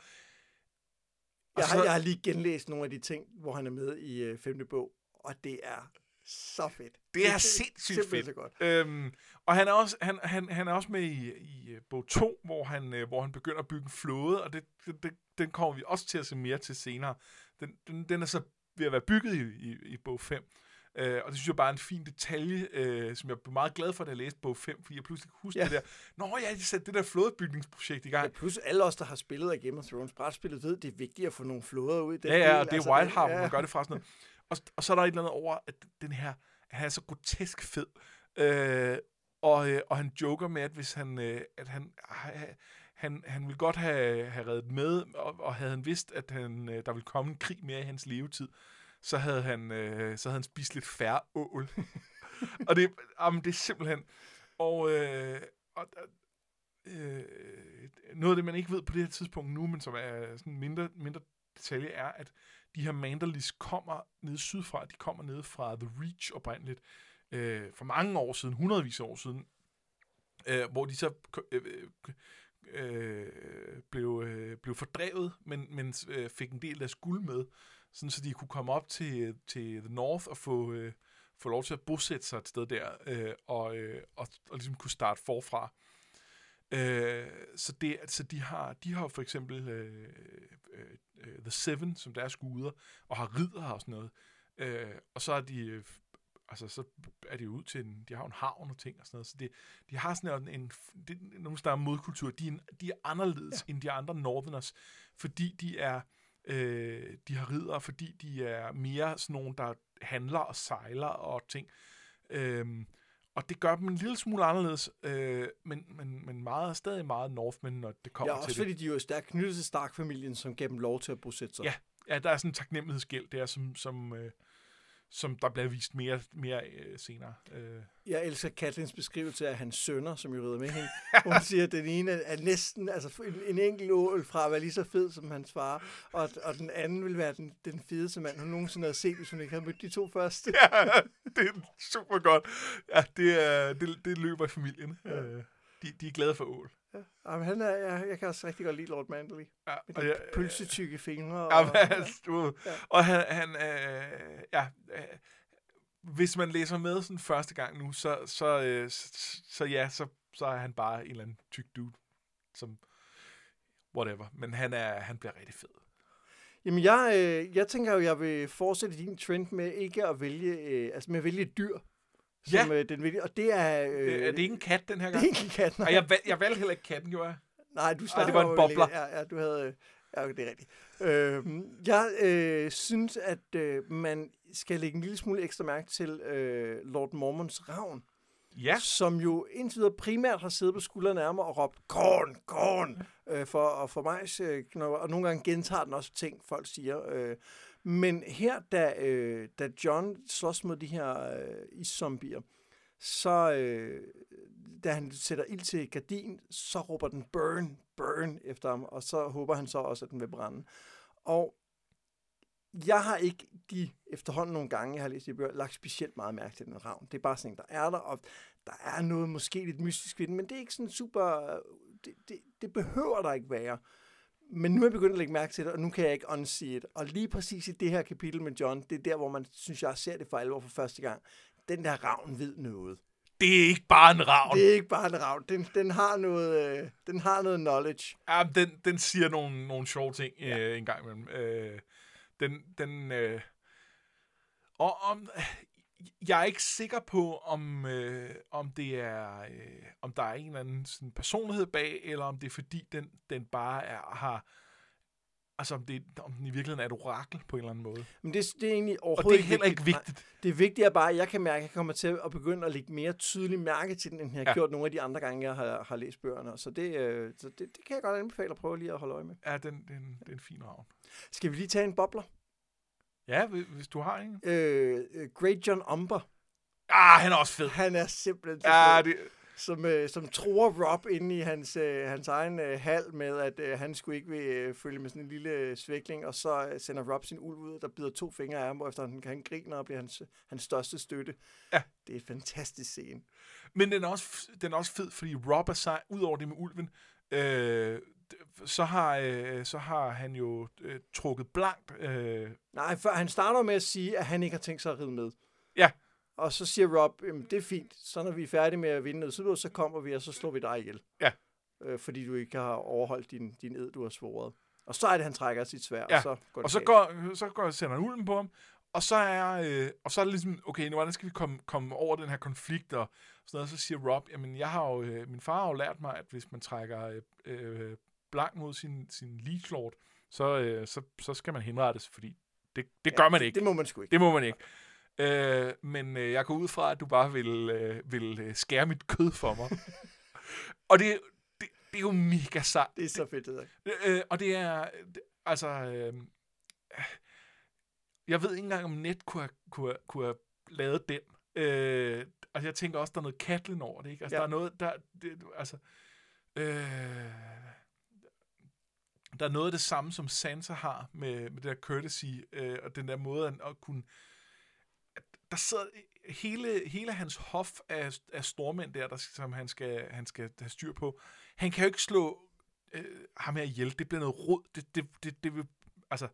Og Jeg har, så- jeg har lige genlæst nogle af de ting, hvor han er med i øh, femte bog, og det er så fedt. Det er sindssygt fedt. så godt. Øhm, og han er også, han, han, han er også med i, i øh, bog 2, hvor han, øh, hvor han begynder at bygge en flåde, og det, det, det, den kommer vi også til at se mere til senere. Den, den, den er så ved at være bygget i, i, i bog 5. Øh, og det synes jeg bare er en fin detalje, øh, som jeg blev meget glad for, da jeg læste bog 5, fordi jeg pludselig kunne huske Ja. ja. det der. Nå ja, de satte det der flådebygningsprojekt i Ja, gang. plus alle os, der har spillet af Game of Thrones brætspillet, ved, det er vigtigt at få nogle flåder ud. i Den Ja, ja, del. og det er Altså, Wild Harp, ja. man gør det fra sådan noget. Og, og så er der et eller andet over, at den her, han er så grotesk fed. Øh, og, øh, og han joker med, at hvis han, øh, at han, han, han ville godt have, have reddet med, og, og havde han vidst, at han, øh, der ville komme en krig mere i hans levetid, så havde han, øh, så havde han spist lidt færre ål. *laughs* og det, jamen, det er simpelthen... Og, øh, og øh, noget af det, man ikke ved på det her tidspunkt nu, men som er sådan mindre, mindre detalje, er, at de her mandalis kommer ned sydfra. De kommer ned fra The Reach oprindeligt. Øh, for mange år siden, hundredvis af år siden. Øh, hvor de så øh, øh, øh blev, øh, blev fordrevet, men, men øh, fik en del af deres guld med, sådan så de kunne komme op til, til The North og få, øh, få lov til at bosætte sig et sted der, øh, og, øh, og, og ligesom kunne starte forfra. Øh, så, det, så de har de har for eksempel øh, øh, øh, The Seven som deres guder, og har ridder og sådan noget. Øh, og så er de øh, altså så er de ud til en, de har jo en havn og ting og sådan noget, så det, de har sådan en, en det, nogle steder modkultur, de er, de er anderledes ja. end de andre Northerners, fordi de er øh, de har ridder, fordi de er mere sådan nogle, der handler og sejler og ting. Øhm, og det gør dem en lille smule anderledes, øh, men, men, men meget, stadig meget Northmen, når det Ja, kommer også til fordi det. de jo er stærkt knyttet til Stark-familien, som gav dem lov til at bosætte sig. Ja. Ja, der er sådan en taknemmelighedsgæld der, som, som, øh, som der bliver vist mere, mere øh, senere. Øh. Jeg elsker Katlins beskrivelse af hans sønner, som jo rider med hende. *laughs* Hun siger, at den ene er næsten altså en, en enkelt ål fra at være lige så fed som hans far, og, og den anden vil være den, den fedeste mand, hun nogensinde havde set, hvis hun ikke havde mødt de to første. *laughs* Ja, det er super godt. Ja, det, er, det, det løber i familien. Ja. Øh, de, de er glade for ål. Jamen, han er, jeg, jeg kan også rigtig godt lide Lord Manderly. Ja, Med de jeg, pølsetykke fingre. Og, Ja, men, altså, du, Ja. Og han, han øh, ja, øh, hvis man læser med sådan første gang nu, så, så, øh, så, så ja, så, så er han bare en eller anden tyk dude, som whatever. Men han, er, han bliver rigtig fed. Jamen, jeg, øh, jeg tænker jo, jeg vil fortsætte din trend med ikke at vælge, øh, altså med at vælge dyr. Som, øh, den og det er... Øh, Øh, er det ikke en kat den her det er gang? ikke en kat, nej. Nej, jeg, valg, jeg valgte heller ikke katten, jeg. Nej, du snakker det var en jo bobler. Ja, ja, du havde... Ja, det er rigtigt. Øh, jeg øh, synes, at øh, man skal lægge en lille smule ekstra mærke til øh, Lord Mormons ravn, Ja, som jo indtil videre primært har siddet på skuldrene af mig og råbt, korn, korn, øh, for at få mig, øh, og nogle gange gentager den også ting, folk siger. Øh, men her, da, øh, da John slås mod de her øh, iszombier, så øh, da han sætter ild til gardin, så råber den burn, burn efter ham, og så håber han så også, at den vil brænde. Og jeg har ikke de efterhånden nogle gange, jeg har læst i bøger, lagt specielt meget mærke til den ravn. Det er bare sådan en, der er der, og der er noget måske lidt mystisk ved den, men det er ikke sådan super... Øh, det, det, det behøver der ikke være. Men nu er jeg begyndt at lægge mærke til det, og nu kan jeg ikke unsee det. Og lige præcis i det her kapitel med John, det er der, hvor man synes, jeg ser det for alvor for første gang. Den der ravn ved noget. det er ikke bare en ravn. Det er ikke bare en ravn. Den, den, har, noget, øh, den har noget knowledge. Ja, den, den siger nogle, nogle sjove ting øh, en gang imellem. Øh, den, den, øh, og om, jeg er ikke sikker på, om, øh, om det er, øh, om der er en eller anden sådan personlighed bag, eller om det er fordi, den, den bare er, har, altså om, det, om den i virkeligheden er et orakel på en eller anden måde. Men det, det er egentlig Og overhovedet det er heller ikke vigtigt. Nej, det er vigtigt bare, at jeg kan mærke, at jeg kommer til at begynde at lægge mere tydeligt mærke til den, end jeg har Ja. gjort nogle af de andre gange, jeg har, har læst bøgerne. Så, det, øh, så det, det kan jeg godt anbefale at prøve lige at holde øje med. Ja, den, den, det er en fin ravn. Skal vi lige tage en bobler? Ja, hvis, du har en. Øh, øh, Great John Umber. Ah, han er også fed. Han er simpelthen så Ja, fed. det, som, øh, som tror Rob inde i hans, øh, hans egen øh, hal med, at øh, han skulle ikke vil øh, følge med sådan en lille øh, svækling, og så øh, sender Rob sin ulv ud, der bider to fingre af ham, og efter han, han griner og bliver hans, hans største støtte. Ja. Det er en fantastisk scene. Men den er også, den er også fed, fordi Rob er sej, ud over det med ulven, øh, så, har, øh, så har han jo øh, trukket blankt. Øh, Nej, for han starter med at sige, at han ikke har tænkt sig at ride med. Ja. Og så siger Rob, "Jamen, det er fint, så når vi er færdige med at vinde noget sydlås, så kommer vi, og så slår vi dig ihjel. Ja. Øh, fordi du ikke har overholdt din, din ed, du har svoret. Og så er det, han trækker sit svær, Ja, og så går det og så går, så går, sender han ulven på ham, og så er, øh, og så er det ligesom, okay, nu hvordan skal vi komme, komme over den her konflikt, og sådan noget, så siger Rob, jamen jeg har jo, øh, min far har jo lært mig, at hvis man trækker øh, øh, blank mod sin, sin leech lord, så, øh, så, så skal man henrettes, fordi det, det ja, gør man ikke. Det må man sgu ikke. Det må man ikke. Øh, men øh, jeg går ud fra, at du bare vil, øh, vil øh, skære mit kød for mig. *laughs* og det, det, det er jo mega sejt. Det er så fedt, det der. Øh, og det er, det, altså, øh, jeg ved ikke engang, om net kunne have, kunne have, kunne have lavet den. Øh, altså, jeg tænker også, der er noget Katlin over det, ikke? Altså, ja. der er noget, der, det, altså, øh, der er noget af det samme, som Sansa har med, med det der courtesy, øh, og den der måde at, at kunne, at der sidder hele, hele hans hof af, af stormænd der, der, som han skal, han skal have styr på. Han kan jo ikke slå øh, ham her ihjel. Det bliver noget rod. Det, det, det, det vil, altså,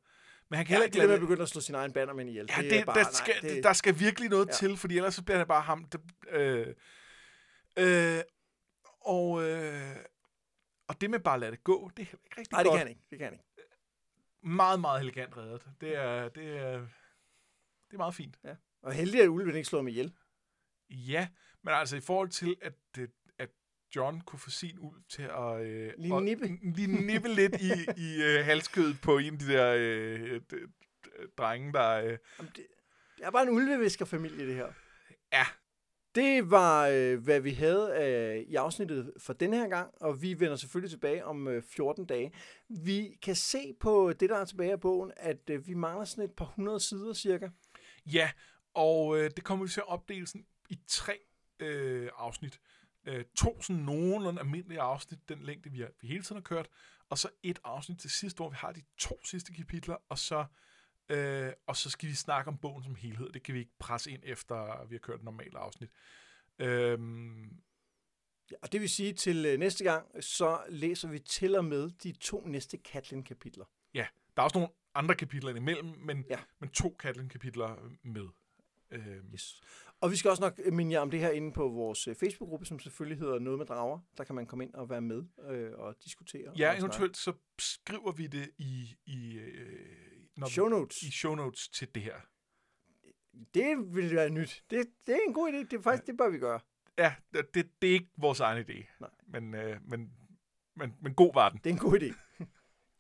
men han kan Ja, heller det ikke der med lade at begynde at slå sin egen bannermænd ihjel. Ja, det, er det, bare, der, nej, skal, det, der skal virkelig noget Ja. til, fordi ellers så bliver det bare ham. Der, øh, øh, og, øh, og det med bare at lade det gå, det er ikke rigtig Nej, det godt. kan han ikke. Det kan ikke. Meget, meget elegant reddet. Det er, det er, det er meget fint. Og heldig, at ulven ikke slår ham ihjel. Ja, men altså i forhold til, at, det, at John kunne få sin ulv til at... Øh, Lige og- nippe. Lige nippe lidt i, i øh, halskødet på en af de der øh, drenge, der... Øh, Jamen, det, det er bare en ulveviskerfamilie, det her. ja, det var, øh, hvad vi havde øh, i afsnittet for denne her gang, og vi vender selvfølgelig tilbage om øh, 14 dage. Vi kan se på det, der er tilbage af bogen, at øh, vi mangler sådan et par hundrede sider cirka. Ja, og øh, det kommer vi til at opdele sådan i tre øh, afsnit. Øh, to sådan nogenlunde almindelige afsnit, den længde, vi, har, vi hele tiden har kørt, og så et afsnit til sidst, hvor vi har de to sidste kapitler, og så, øh, og så skal vi snakke om bogen som helhed. Det kan vi ikke presse ind efter, vi har kørt et normalt afsnit. Øhm, Ja, og det vil sige, til øh, næste gang, så læser vi til og med de to næste Katlin-kapitler. ja, der er også nogle andre kapitler imellem, men, Ja. men to Katlin-kapitler med. Øhm, Yes. Og vi skal også nok minde jer om det her inde på vores øh, Facebook-gruppe, som selvfølgelig hedder Noget med Drager. Der kan man komme ind og være med øh, og diskutere. Ja, og eventuelt så skriver vi det i, i, øh, når vi- Show notes. i show notes til det her. Det vil være nyt. Det, det er en god idé. Det, er faktisk, det bør vi gøre. Ja, det, det er ikke vores egen idé. Nej. Men, øh, men, men, men god var den. Det er en god idé.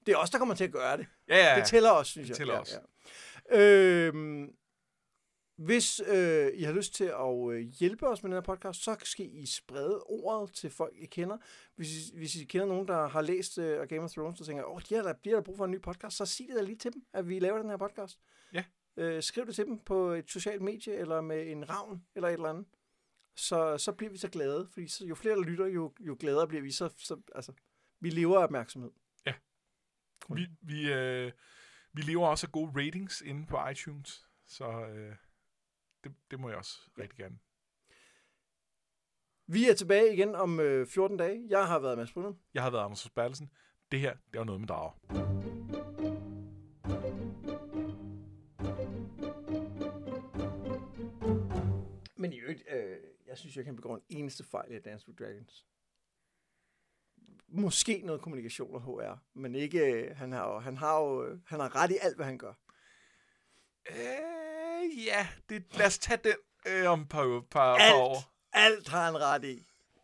Det er os, der kommer til at gøre det. Ja, ja, Det tæller også, synes det jeg. tæller ja, også. Ja. Øhm, hvis øh, I har lyst til at øh, hjælpe os med den her podcast, så skal I sprede ordet til folk, I kender. Hvis I, hvis I kender nogen, der har læst øh, Game of Thrones, og tænker, åh, de har, da, de har da brug for en ny podcast, så sig det da lige til dem, at vi laver den her podcast. Ja. Øh, skriv det til dem på et socialt medie, eller med en ravn, eller et eller andet. Så, så bliver vi så glade, fordi så, jo flere der lytter, jo, jo gladere bliver vi. Så, så, altså, vi lever af opmærksomhed. Vi, vi, øh, vi lever også af gode ratings inde på iTunes, så øh, det, det må jeg også rigtig gerne. Vi er tilbage igen om øh, 14 dage. Jeg har været Mads Brunner. Jeg har været Anders Bertelsen. Det her, det var noget med drager. Men i øvrigt, øh, jeg synes, jeg kan begå en eneste fejl i Dance with Dragons. Måske noget kommunikation og HR, men ikke, øh, han har jo, han har jo, øh, han har ret i alt, hvad han gør. Øh, ja, det, lad os tage den. Øh, om et par, par, par Alt. år. Alt har han ret i.